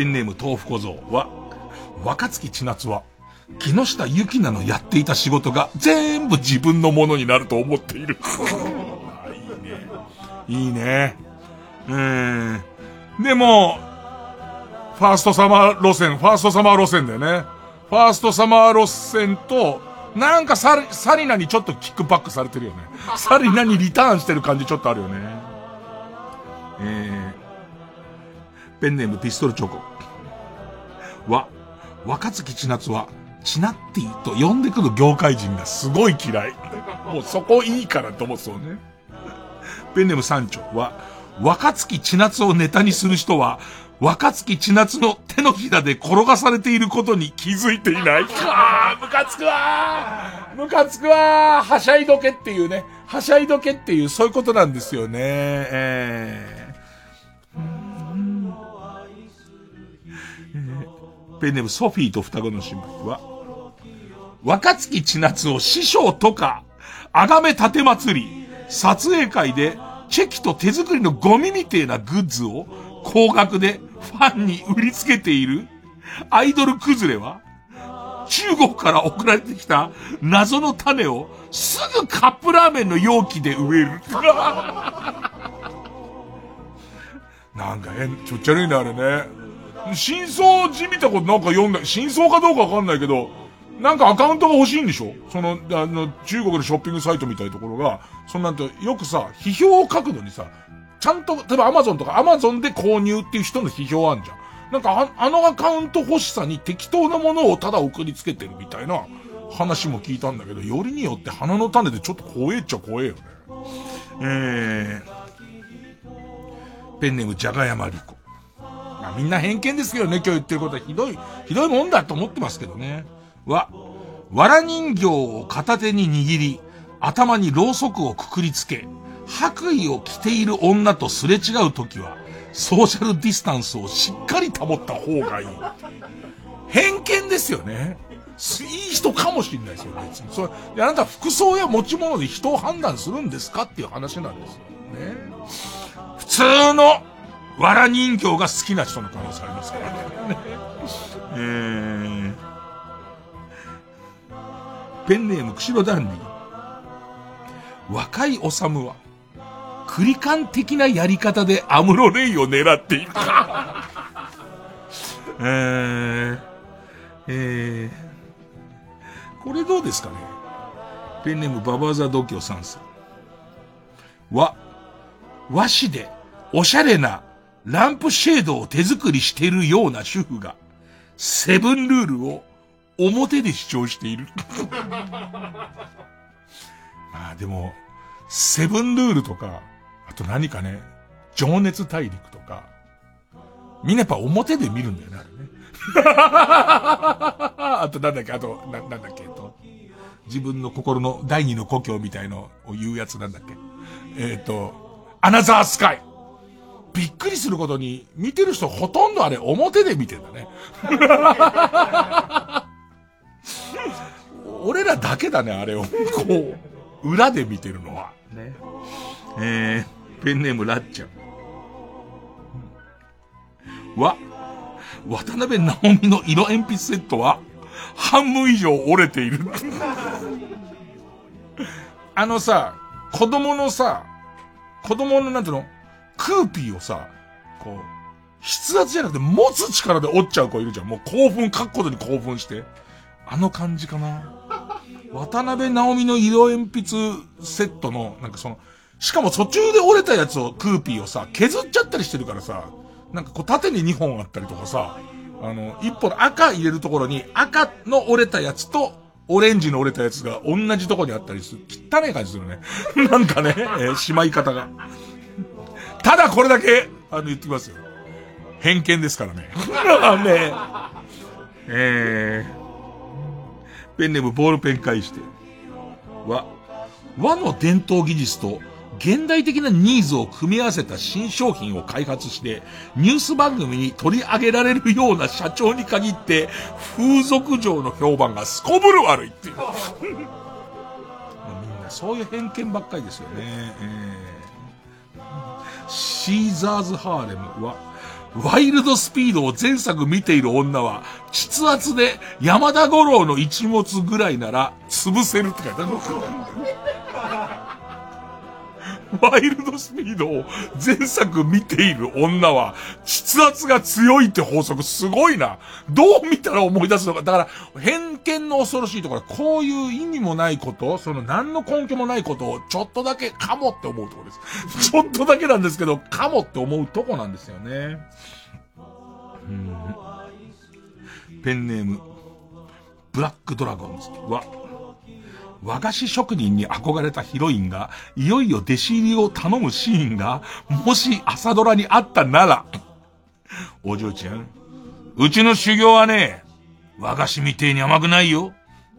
ペンネーム豆腐小僧は、若月千夏は、木下ゆきなのやっていた仕事が全部自分のものになると思っている。いいね。いいね。うん。でも、ファーストサマー路線、ファーストサマー路線だよね。ファーストサマー路線と、なんかサリ、サリナにちょっとキックバックされてるよね。サリナにリターンしてる感じちょっとあるよね。えー、ペンネームピストルチョコ。は、若月千夏は、チナッティと呼んでくる業界人がすごい嫌い。もうそこいいからと思うそうね。ペンネーム三丁は、若月千夏をネタにする人は、若月千夏の手のひらで転がされていることに気づいていない。あムカつくわムカつくわはしゃいどけっていうね。はしゃいどけっていう、そういうことなんですよね。えー、ペンネームソフィーと双子の姉妹は、若月千夏を師匠とか、あがめ立て祭り、撮影会で、チェキと手作りのゴミみてえなグッズを、高額でファンに売りつけているアイドル崩れは、中国から送られてきた謎の種をすぐカップラーメンの容器で植える。なんか変、ちょっちゃるいね、あれね。真相じみたことなんか読んだ、真相かどうかわかんないけど、なんかアカウントが欲しいんでしょ？その、あの、中国のショッピングサイトみたいなところが、そんなんと、よくさ、批評を書くのにさ、ちゃんと、例えばアマゾンとかアマゾンで購入っていう人の批評あんじゃん。なんかあ、あのアカウント欲しさに適当なものをただ送りつけてるみたいな話も聞いたんだけど、よりによって花の種でちょっと怖えっちゃ怖えよね。えー、ペンネームじゃがやまりこ。まあみんな偏見ですけどね、今日言ってることはひどい、ひどいもんだと思ってますけどね。わ、わら人形を片手に握り、頭にろうそくをくくりつけ、白衣を着ている女とすれ違うときは、ソーシャルディスタンスをしっかり保った方がいい。偏見ですよね。いい人かもしれないですよ、ね別に。それ、あなた服装や持ち物で人を判断するんですかっていう話なんですよ。ね。普通の、わら人形が好きな人の可能性ありますからね。えー、ペンネーム、釧路ダンディ。若いおさむは、クリカン的なやり方でアムロレイを狙っている。えー、えー、これどうですかねペンネームババザ度胸三世。和、和紙でおしゃれなランプシェードを手作りしているような主婦が、セブンルールを表で主張している。ま あでも、セブンルールとか、あと何かね、情熱大陸とか、みんなやっぱ表で見るんだよね、あれね。あとなんだっけ、あと、な、なんだっけ、と。自分の心の第二の故郷みたいのを言うやつなんだっけ。えっ、ー、と、アナザースカイ。びっくりすることに、見てる人ほとんどあれ表で見てんだね。俺らだけだね、あれを。こう、裏で見てるのは。ね。えー、ペンネームラッチャン。わ、渡辺直美の色鉛筆セットは、半分以上折れている。あのさ、子供のさ、子供のなんていうの？クーピーをさ、こう、筆圧じゃなくて持つ力で折っちゃう子いるじゃん。もう興奮、書くことに興奮して。あの感じかな。渡辺直美の色鉛筆セットの、なんかその、しかも途中で折れたやつを、クーピーをさ、削っちゃったりしてるからさ、なんかこう縦に2本あったりとかさ、あの、1本赤入れるところに赤の折れたやつと、オレンジの折れたやつが同じとこにあったりする。汚い感じするね。なんかね、えー、しまい方が。ただこれだけ、あの、言ってきますよ。偏見ですからね。ねえー、ペンネームボールペン返して。和、和の伝統技術と現代的なニーズを組み合わせた新商品を開発して、ニュース番組に取り上げられるような社長に限って、風俗嬢の評判がすこぶる悪いっていう。みんなそういう偏見ばっかりですよね。えー、シーザーズ・ハーレムは、ワイルドスピードを前作見ている女は、筆圧で山田五郎の一物ぐらいなら潰せるって書いてある。ワイルドスピードを前作見ている女は、筆圧が強いって法則すごいな。どう見たら思い出すのか。だから、偏見の恐ろしいところ、こういう意味もないこと、その何の根拠もないことを、ちょっとだけかもって思うところです。ちょっとだけなんですけど、かもって思うとこなんですよね。うん。ペンネーム、ブラックドラゴンズは、和菓子職人に憧れたヒロインが、いよいよ弟子入りを頼むシーンが、もし朝ドラにあったなら、お嬢ちゃん、うちの修行はね、和菓子みてえに甘くないよ。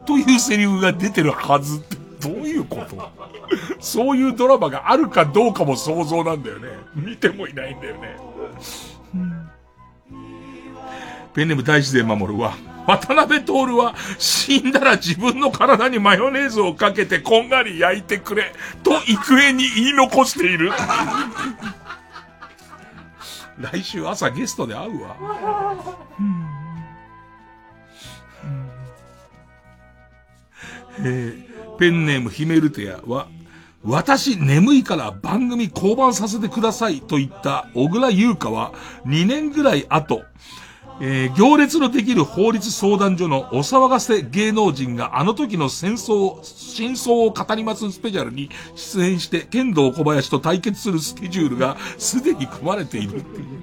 というセリフが出てるはずって、どういうこと？そういうドラマがあるかどうかも想像なんだよね。見てもいないんだよね。ペンネーム大自然守るは、渡辺徹は死んだら自分の体にマヨネーズをかけてこんがり焼いてくれと幾重に言い残している。来週朝ゲストで会うわ。えー、ペンネームヒメルテアは、私眠いから番組降板させてくださいと言った小倉優香は2年ぐらい後、えー、行列のできる法律相談所のお騒がせ芸能人があの時の戦争、真相を語りますスペシャルに出演して剣道小林と対決するスケジュールがすでに組まれているっていう。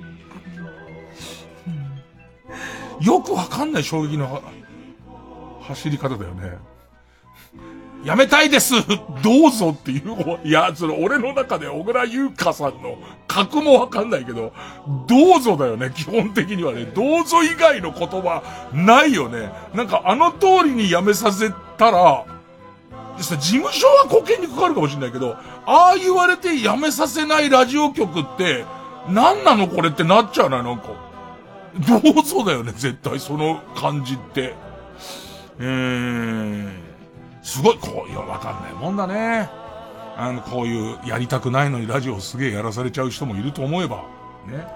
よくわかんない衝撃の走り方だよね。やめたいですどうぞっていう、いや、その俺の中で小倉優香さんの格もわかんないけど、どうぞだよね、基本的にはね。どうぞ以外の言葉ないよね。なんかあの通りにやめさせたら、事務所は保険にかかるかもしれないけど、ああ言われてやめさせないラジオ局って、何なのこれってなっちゃうな、なんか。どうぞだよね、絶対その感じって。えー。すごい、こう、いや、わかんないもんだね。あの、こういうやりたくないのにラジオすげえやらされちゃう人もいると思えば、ね。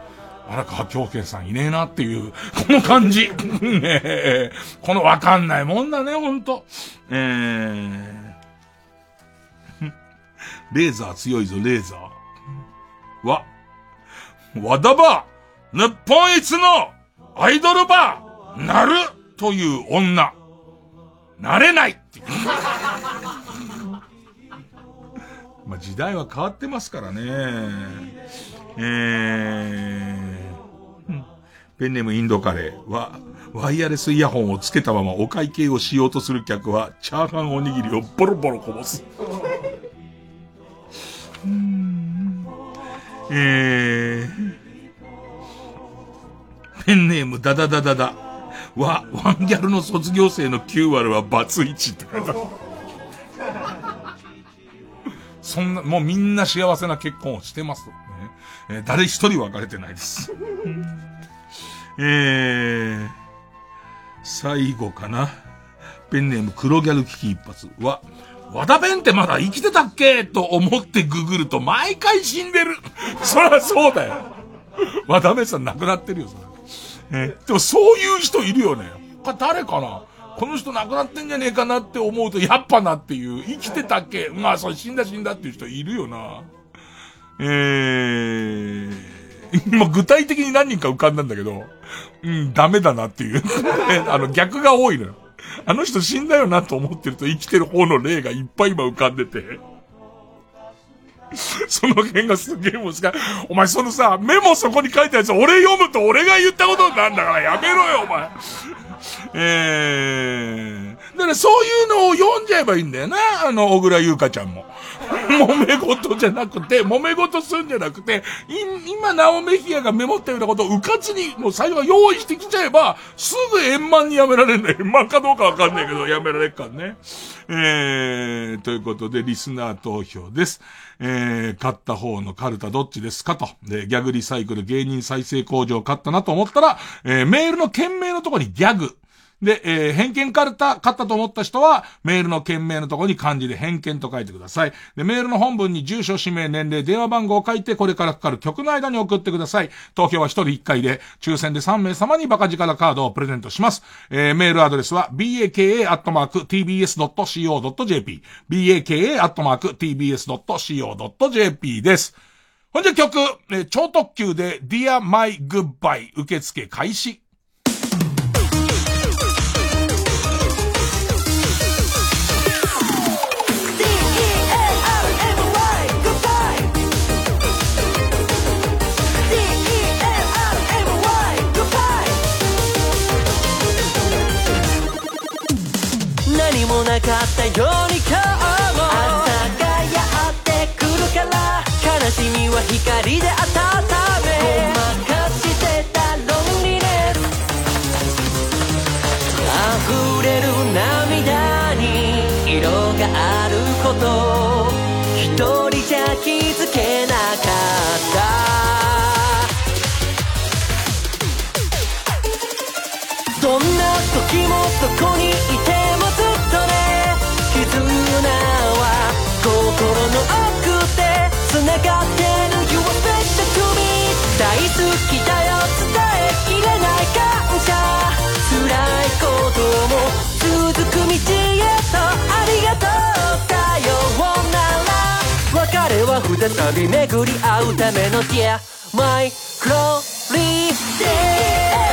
荒川京慶さんいねえなっていう、この感じ。ね。このわかんないもんだね、ほんと。えー。レーザー強いぞ、レーザー。わ、和田バー、日本一のアイドルバー、なるという女。なれない まあ時代は変わってますからね。えー、ペンネームインドカレーは、ワイヤレスイヤホンをつけたままお会計をしようとする客は、チャーハンおにぎりをボロボロこぼす。えー、ペンネームダダダダダは、ワンギャルの卒業生の9割はバツイチって書いてある。そんな、もうみんな幸せな結婚をしてますね。えー、誰一人別れてないです。えー、最後かな。ペンネーム黒ギャル危機一発は、和田弁ってまだ生きてたっけと思ってググると毎回死んでる。そりゃそうだよ。和田弁さん亡くなってるよ、それ。でもそういう人いるよね。誰かな？この人亡くなってんじゃねえかなって思うと、やっぱなっていう、生きてたっけ？まあ、そう、死んだ死んだっていう人いるよな。えー、今具体的に何人か浮かんだんだけど、うん、ダメだなっていう あの、逆が多いのよ。あの人死んだよなと思ってると生きてる方の例がいっぱい今浮かんでて。その辺がすげえ難しい。お前そのさ、メモそこに書いたやつ俺読むと俺が言ったことになんだからやめろよお前。えー、だからそういうのを読んじゃえばいいんだよな、あの、小倉優香ちゃんも。揉め事じゃなくて、揉め事すんじゃなくて、今、ナオメヒアがメモったようなことをうかつに、もう最初は用意してきちゃえば、すぐ円満にやめられるんだよ。円満かどうかわかんないけど、やめられるからね。えー、ということで、リスナー投票です。えー、買った方のカルタどっちですか？と。で、ギャグリサイクル芸人再生工場買ったなと思ったら、えー、メールの件名のところにギャグ。で、えー、偏見カルタ買ったと思った人は、メールの件名のところに漢字で偏見と書いてください。で、メールの本文に住所、氏名、年齢、電話番号を書いて、これからかかる曲の間に送ってください。投票は1人1回で、抽選で3名様にバカ力カードをプレゼントします。えー、メールアドレスは、baka.tbs.co.jp。baka.tbs.co.jp です。ほんじゃ曲、えー、超特急で Dear My Goodbye 受付開始。かったように今日も。朝がやってくるから悲しみは光で温め。ごまかしてたロンリネス。溢れる涙に色があること。一人じゃ気づけなかった。どんな時もそこにい再び巡り合うための Dear My Glory Day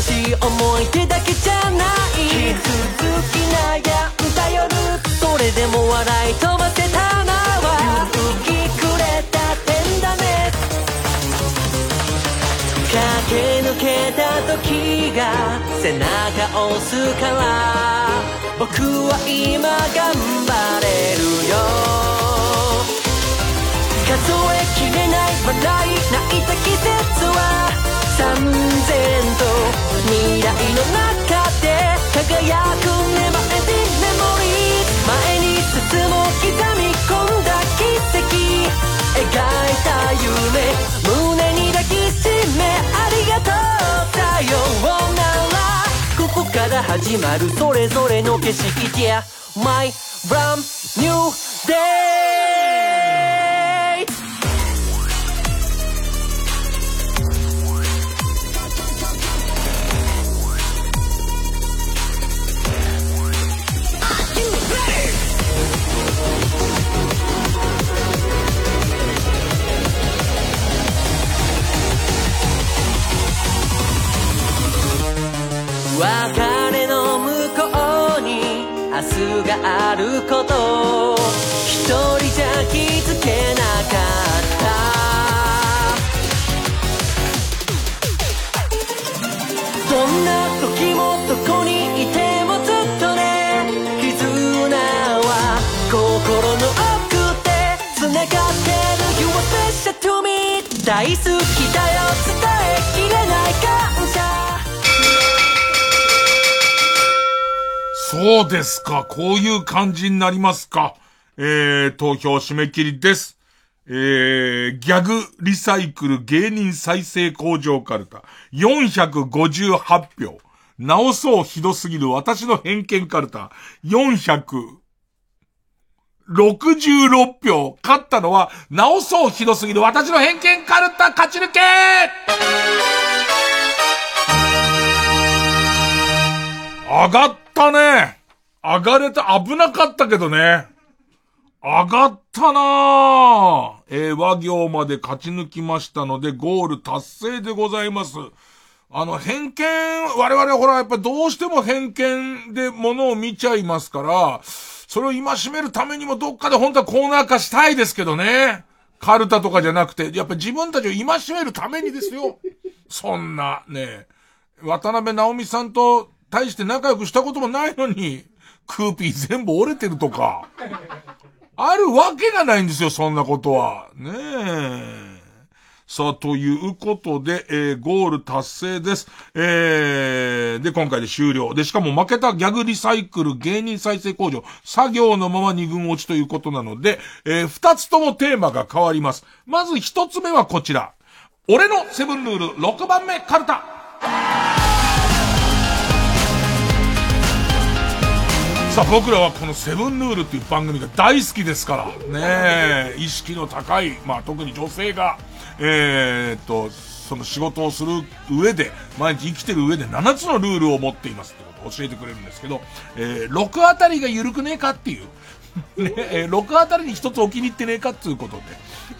楽しい思い出だけじゃない。傷つき悩んだ夜それでも笑い飛ばせたなは。勇気くれた点だね駆け抜けた時が背中押すから。僕は今頑張れるよ。数えきれない笑い泣いた季節は。三千と未来の中で輝くネバエディメモリー前に進む刻み込んだ奇跡。描いた夢。胸に抱きしめありがとう。さようなら。ここから始まるそれぞれの景色 Yeah My brand new day があること一人じゃ気づけなかった。どんな時もどこにいてもずっとね絆は心の奥で繋がってる。You are special to me 大好きだ。そうですか。こういう感じになりますか。えー、投票締め切りです。えー、ギャグリサイクル芸人再生工場カルタ。458票。直そうひどすぎる私の偏見カルタ。466票。勝ったのは、直そうひどすぎる私の偏見カルタ勝ち抜け上がったね。上がれた、危なかったけどね。上がったなぁ。えー、和行まで勝ち抜きましたので、ゴール達成でございます。あの、偏見、我々ほら、やっぱどうしても偏見で物を見ちゃいますから、それを戒めるためにもどっかで本当はコーナー化したいですけどね。カルタとかじゃなくて、やっぱ自分たちを戒めるためにですよ。そんな、ね、渡辺直美さんと大して仲良くしたこともないのに、クーピー全部折れてるとか。あるわけがないんですよ、そんなことは。ねえ。さあ、ということで、えー、ゴール達成です。えー、で、今回で終了。で、しかも負けたギャグリサイクル芸人再生工場、作業のまま二軍落ちということなので、えー、二つともテーマが変わります。まず一つ目はこちら。俺のセブンルール6番目カルタ。さあ僕らはこのセブンルールっていう番組が大好きですから、ね、意識の高い、まあ特に女性が、えー、っと、その仕事をする上で、毎日生きてる上で7つのルールを持っていますってことを教えてくれるんですけど、えー、6あたりが緩くねえかっていう、ね、え、6あたりに一つお気に入ってねえかっていうことで、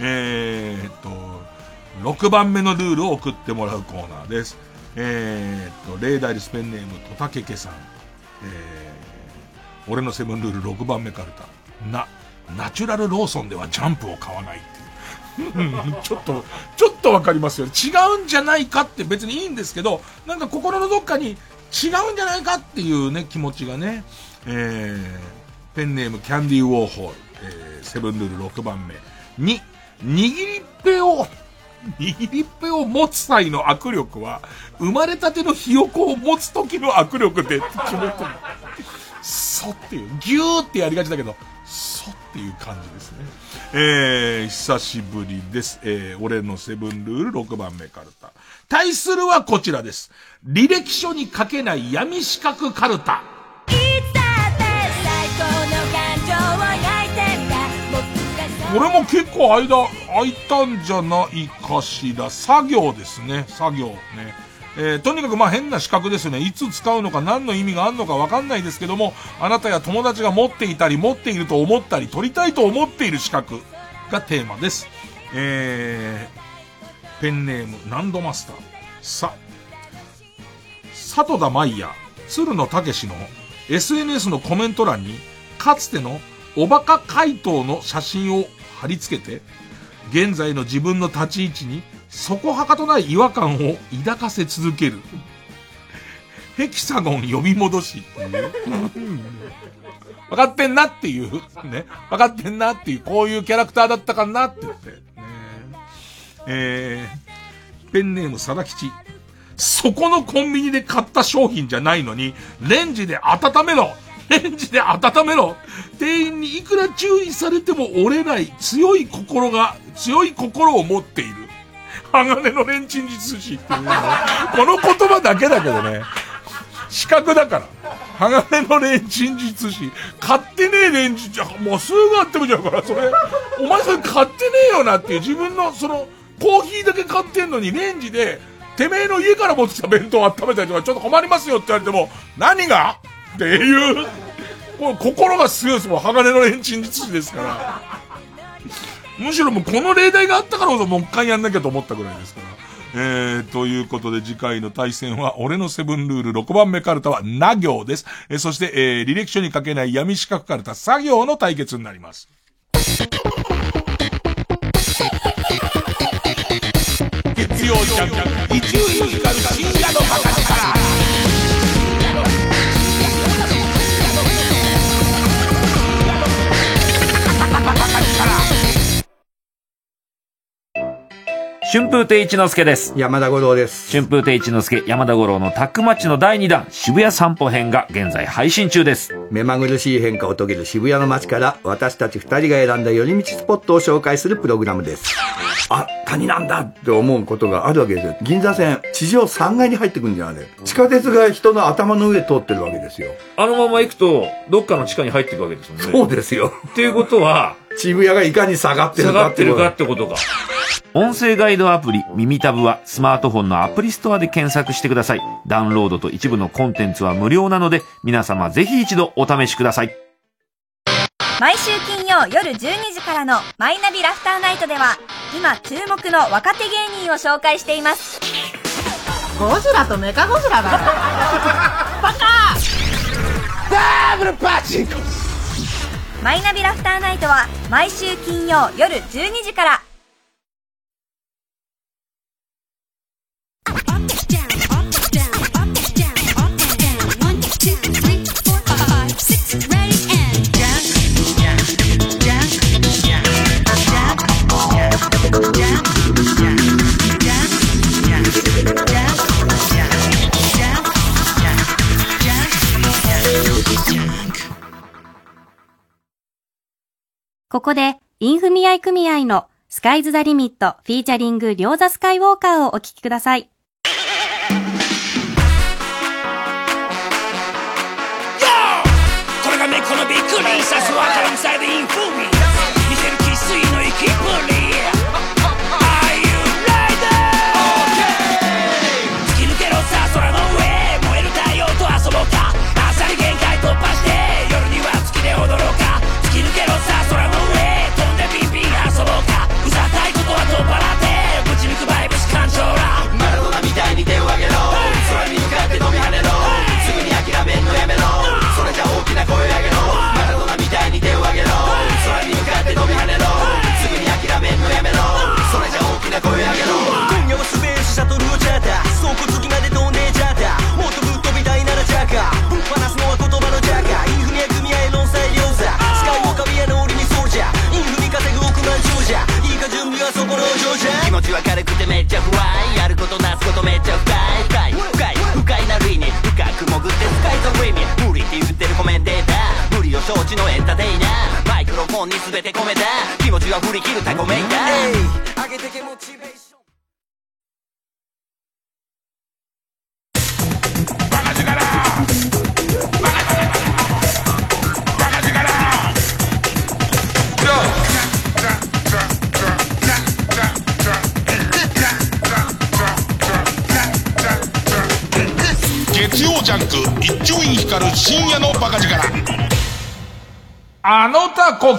え、っと、6番目のルールを送ってもらうコーナーです。え、っと、例題でスペンネーム、トタケケさん。えー俺のセブンルール6番目カルタ。な、ナチュラルローソンではジャンプを買わないっていう。ちょっと、ちょっとわかりますよ。違うんじゃないかって別にいいんですけど、なんか心のどっかに違うんじゃないかっていうね、気持ちがね、えー、ペンネームキャンディーウォーホール、えー、セブンルール6番目。に、握りっぺを、握りっぺを持つ際の握力は、生まれたてのひよこを持つ時の握力で決めてる。そっていう、ギューってやりがちだけど、そっていう感じですね。えー、久しぶりです。えー、俺のセブンルール6番目カルタ。対するはこちらです。履歴書に書けない闇四角カルタ。これも結構間空いたんじゃないかしら。作業ですね。作業ね。えー、とにかくまあ変な資格ですよね。いつ使うのか何の意味があるのかわかんないですけども、あなたや友達が持っていたり、持っていると思ったり、取りたいと思っている資格がテーマです。えー、ペンネーム、ナンドマスター。さ、里田舞や鶴野武の SNS のコメント欄に、かつてのおバカ回答の写真を貼り付けて、現在の自分の立ち位置に、そこはかとない違和感を抱かせ続ける。ヘキサゴン呼び戻しっていう。分かってんなっていう、ね。分かってんなっていう、こういうキャラクターだったかなって言って。ね、えー、ペンネームさだきち。そこのコンビニで買った商品じゃないのに、レンジで温めろレンジで温めろ店員にいくら注意されても折れない強い心が、強い心を持っている。鋼のレンチン術師っていうの。この言葉だけだけどね。資格だから。鋼のレンチン術師。買ってねえレンチン、もうすぐあってもじゃうから、それ、お前それ買ってねえよなっていう自分の、その、コーヒーだけ買ってんのにレンジで、てめえの家から持ってきた弁当を温めたりとか、ちょっと困りますよって言われても、何が？っていう、もう心が強いですもん、鋼のレンチン術師ですから。むしろもうこの例題があったからこそもう一回やんなきゃと思ったぐらいですから。えー、ということで次回の対戦は、俺のセブンルール6番目カルタは、な行です。えー、そして、えー、履歴書に書けない闇四角カルタ、作業の対決になります。月曜ジャンク、伊集院光深夜の博士か春風亭一之輔です。山田五郎です。春風亭一之輔、山田五郎のタックマッチの第2弾、渋谷散歩編が現在配信中です。目まぐるしい変化を遂げる渋谷の街から、私たち二人が選んだ寄り道スポットを紹介するプログラムです。あ、谷なんだって思うことがあるわけですよ。銀座線、地上3階に入ってくるんじゃない？地下鉄が人の頭の上通ってるわけですよ。あのまま行くと、どっかの地下に入っていくわけですもんね。そうですよ。っていうことは、渋谷がいかに下がってるか下がってるかってことか。音声ガイドアプリ耳タブはスマートフォンのアプリストアで検索してください。ダウンロードと一部のコンテンツは無料なので皆様ぜひ一度お試しください。毎週金曜夜12時からのマイナビラフターナイトでは今注目の若手芸人を紹介しています。ゴジラとメカゴジラが バカダブルパチンコマイナビラフターナイトは毎週金曜夜12時からここで、インフミアイ組合のスカイズ・ザ・リミットフィーチャリング・リョーザ・スカイウォーカーをお聴きください。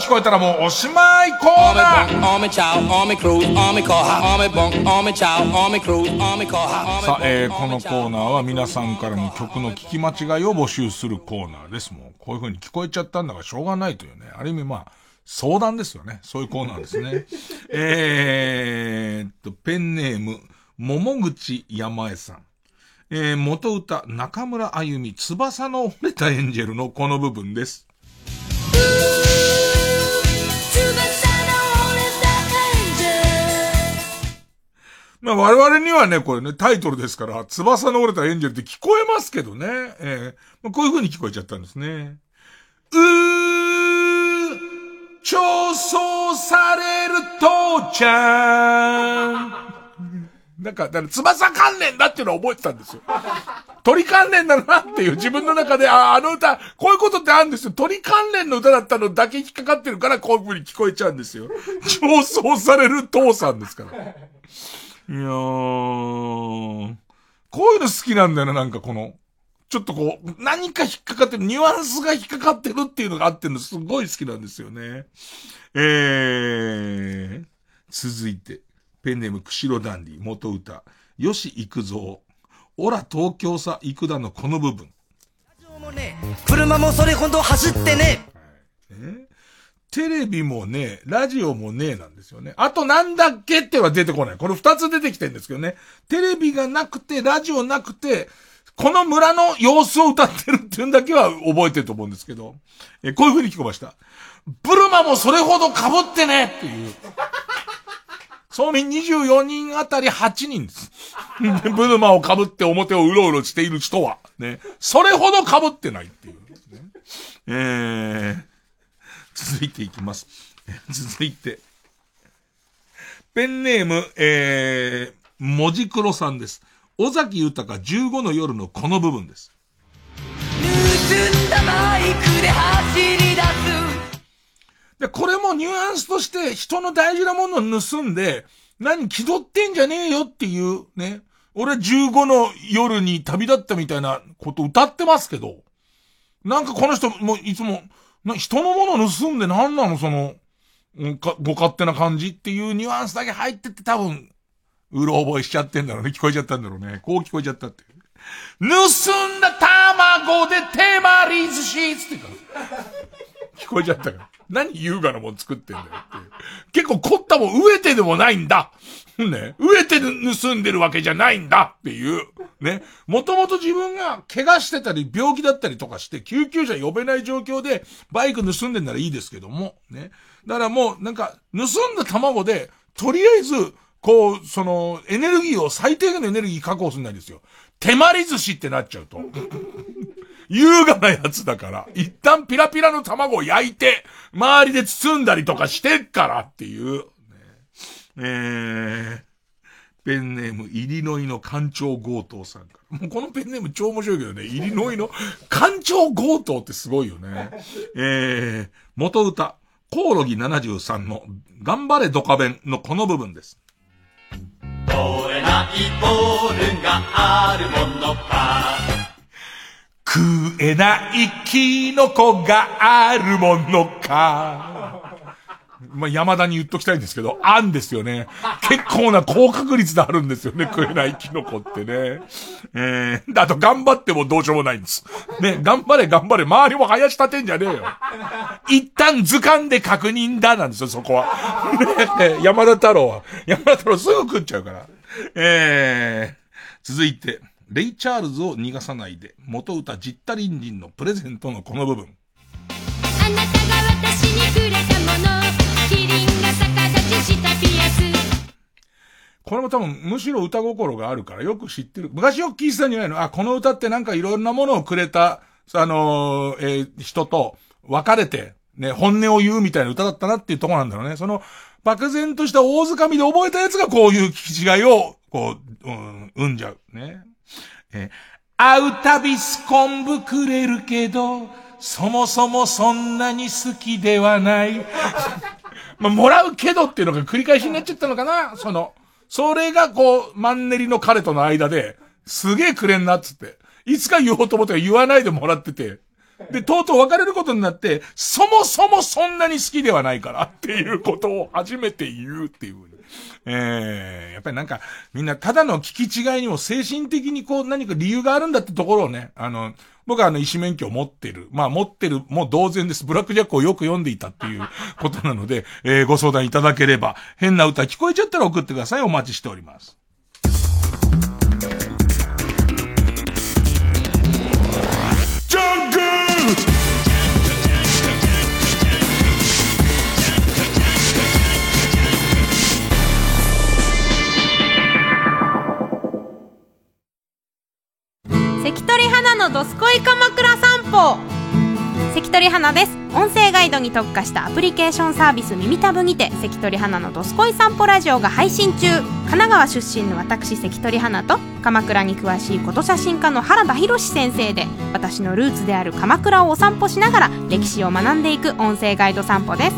聞こえたらもうおしまいコーナー.さあ、えーこのコーナーは皆さんからの曲の聞き間違いを募集するコーナーです。もう、こういう風に聞こえちゃったんだからしょうがないというね。ある意味まあ、相談ですよね。そういうコーナーですね。えーっと、ペンネーム、桃口山江さん。えー、元歌、中村あゆみ、翼の折れたエンジェルのこの部分です。まあ我々にはね、これね、タイトルですから、翼の折れたエンジェルって聞こえますけどね。ええまあ、こういう風に聞こえちゃったんですね。うー、調創される父ちゃん。なんか、だから翼関連だっていうのは覚えてたんですよ。鳥関連だなっていう自分の中で、あ、あの歌、こういうことってあるんですよ。鳥関連の歌だったのだけ引っかかってるから、こういう風に聞こえちゃうんですよ。調創される父さんですから。いやー、こういうの好きなんだよな、なんかこの、ちょっとこう、何か引っかかってる、ニュアンスが引っかかってるっていうのがあってるのすごい好きなんですよね。えー、続いて、ペンネーム、釧路ダンディ、元歌、吉幾三、オラ東京さ、幾田のこの部分。車もそれほど走ってね。テレビもね、ラジオもねえなんですよね。あとなんだっけっては出てこない。これ二つ出てきてるんですけどね。テレビがなくて、ラジオなくて、この村の様子を歌ってるっていうんだけは覚えてると思うんですけど、えこういう風に聞こえました。ブルマもそれほど被ってねっていう。総民24人あたり8人です。ブルマを被って表をうろうろしている人は、ね、それほど被ってないっていう、ね。えー、続いていきます。続いて。ペンネーム、えー、文字黒さんです。尾崎豊15の夜のこの部分です。盗んだバイクで走り出す。で、これもニュアンスとして人の大事なものを盗んで、何気取ってんじゃねえよっていうね。俺15の夜に旅立ったみたいなこと歌ってますけど、なんかこの人もいつも、な人のもの盗んで何なの？その、ご勝手な感じっていうニュアンスだけ入ってて多分、うろ覚えしちゃってんだろうね。聞こえちゃったんだろうね。こう聞こえちゃったって。盗んだ卵で手まり寿司つってか。聞こえちゃったから。何優雅なもん作ってんだよって。結構凝ったもん飢えてでもないんだ。ね。飢えて盗んでるわけじゃないんだっていう。ね。もともと自分が怪我してたり病気だったりとかして救急車呼べない状況でバイク盗んでんならいいですけども。ね。だからもうなんか盗んだ卵でとりあえずこう、その、エネルギーを最低限のエネルギー確保するんないですよ。手まり寿司ってなっちゃうと。優雅なやつだから、一旦ピラピラの卵を焼いて、周りで包んだりとかしてっからっていう。えー、ペンネーム、イリノイの艦長強盗さんから。もうこのペンネーム超面白いけどね、イリノイの艦長強盗ってすごいよね。えー、元歌、コオロギ73の、頑張れドカベンのこの部分です。取れないボールがあるものか食えないキノコがあるものか。まあ、山田に言っときたいんですけど、あんですよね。結構な高確率であるんですよね、食えないキノコってね。えー、あと頑張ってもどうしようもないんです。ね、頑張れ頑張れ、周りも林立てんじゃねえよ。一旦図鑑で確認だなんですよ、そこは。ね、山田太郎は。山田太郎すぐ食っちゃうから。えー、続いて、レイ・チャールズを逃がさないで、元歌ジッタリンリンのプレゼントのこの部分。あなたが私にくれたものキリンが逆立ちしたピアスこれも多分、むしろ歌心があるからよく知ってる。昔よく聞いてたんじゃないのあ、この歌ってなんかいろんなものをくれた、あのーえー人と別れて、ね、本音を言うみたいな歌だったなっていうところなんだろうね。その、漠然とした大掴みで覚えたやつがこういう聞き違いを、こう、うん、生んじゃう。ね。え会うたびすこんぶくれるけど、そもそもそんなに好きではない。まあ、もらうけどっていうのが繰り返しになっちゃったのかなその、それがこう、マンネリの彼との間で、すげえくれんなっつって。いつか言おうと思って言わないでもらってて、で、とうとう別れることになって、そもそもそんなに好きではないからっていうことを初めて言うっていう。えー、やっぱりなんか、みんなただの聞き違いにも精神的にこう何か理由があるんだってところをね、あの、僕はあの、医師免許を持ってる。まあ、持ってる、もう同然です。ブラックジャックをよく読んでいたっていう ことなので、えー、ご相談いただければ、変な歌聞こえちゃったら送ってください。お待ちしております。関取花のどすこい鎌倉散歩。関取花です。音声ガイドに特化したアプリケーションサービス耳たぶにて関取花のどすこい散歩ラジオが配信中。神奈川出身の私関取花と鎌倉に詳しいこと写真家の原田博先生で私のルーツである鎌倉をお散歩しながら歴史を学んでいく音声ガイド散歩です。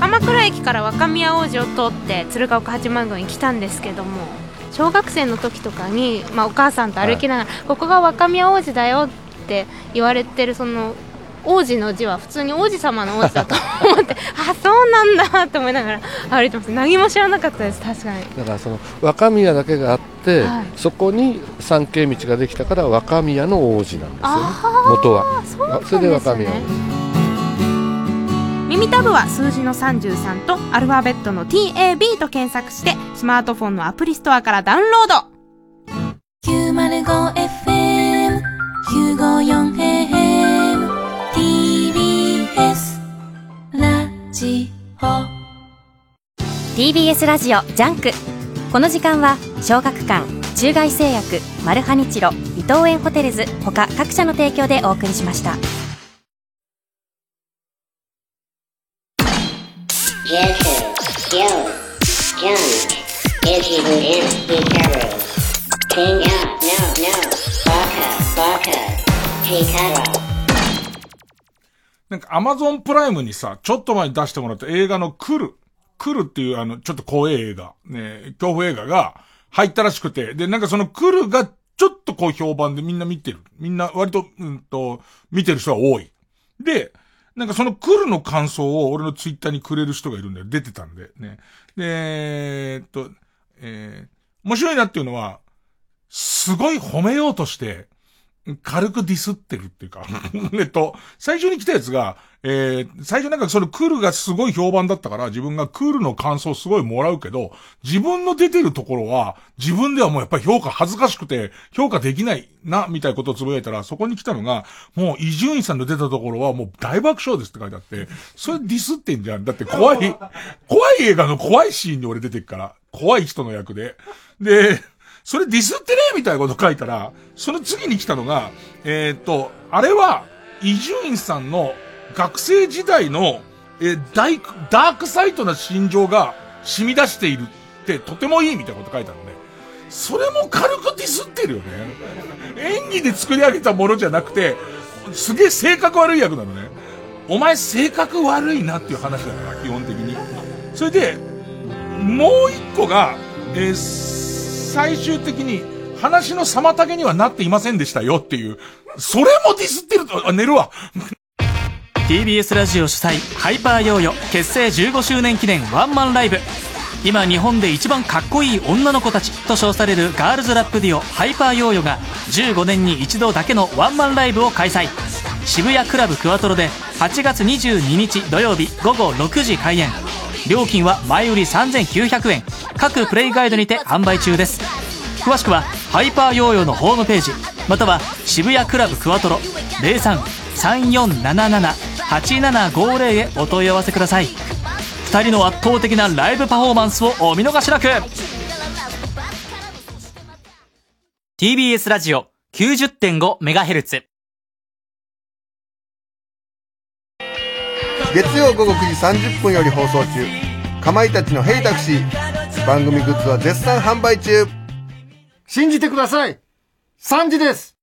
鎌倉駅から若宮王子を通って鶴岡八幡宮に来たんですけども小学生の時とかに、まあ、お母さんと歩きながら、ここが若宮王子だよって言われてるその王子の字は普通に王子様の王子だと思って あそうなんだって思いながら歩いてます何も知らなかったです確かに。だからその若宮だけがあって、はい。そこに参詣道ができたから若宮の王子なんですよね。元は。そね。それで若宮王子耳タブは数字の33とアルファベットの TAB と検索してスマートフォンのアプリストアからダウンロード。905FM 954AM TBS ラジオ。TBS ラジオジャンク。この時間は小学館中外製薬マルハニチロ伊藤園ホテルズ他各社の提供でお送りしましたなんかアマゾンプライムにさ、ちょっと前に出してもらった映画の来る。来るっていうあの、ちょっと怖い映画、ね、恐怖映画が入ったらしくて、で、なんかその来るがちょっとこう評判でみんな見てる。みんな割と、うんと、見てる人が多い。で、なんかその来るの感想を俺のツイッターにくれる人がいるんだよ。出てたんで、ね。で、えーっと、えー、面白いなっていうのは、すごい褒めようとして、軽くディスってるっていうか、えっと、最初に来たやつが、えー、最初なんかそのクールがすごい評判だったから、自分がクールの感想すごいもらうけど、自分の出てるところは、自分ではもうやっぱり評価恥ずかしくて、評価できないな、みたいなことをつぶやいたら、そこに来たのが、もう伊集院さんの出たところはもう大爆笑ですって書いてあって、それディスってんじゃん。だって怖い、怖い映画の怖いシーンに俺出てくから、怖い人の役で。で、それディスってね？みたいなこと書いたら、その次に来たのが、えーっと、あれは、伊集院さんの学生時代の、えーダイダークサイトな心情が染み出しているってとてもいいみたいなこと書いてあるのね。それも軽くディスってるよね。演技で作り上げたものじゃなくて、すげえ性格悪い役なのね。お前性格悪いなっていう話だから、基本的に。それで、もう一個が、えー最終的に話の妨げにはなっていませんでしたよっていう、それもディスってると、あ、寝るわ。TBS ラジオ主催ハイパーヨーヨ結成15周年記念ワンマンライブ。今日本で一番かっこいい女の子たちと称されるガールズラップデュオハイパーヨーヨが15年に一度だけのワンマンライブを開催。渋谷クラブクワトロで8月22日土曜日午後6時開演。料金は前売り3900円。各プレイガイドにて販売中です。詳しくはハイパーヨーヨーのホームページ。または渋谷クラブクワトロ。0334778750へお問い合わせください。2人の圧倒的なライブパフォーマンスをお見逃しなく。TBS ラジオ 90.5MHz 月曜午後9時30分より放送中かまいたちの「ヘイタクシー」番組グッズは絶賛販売中信じてください !3 時です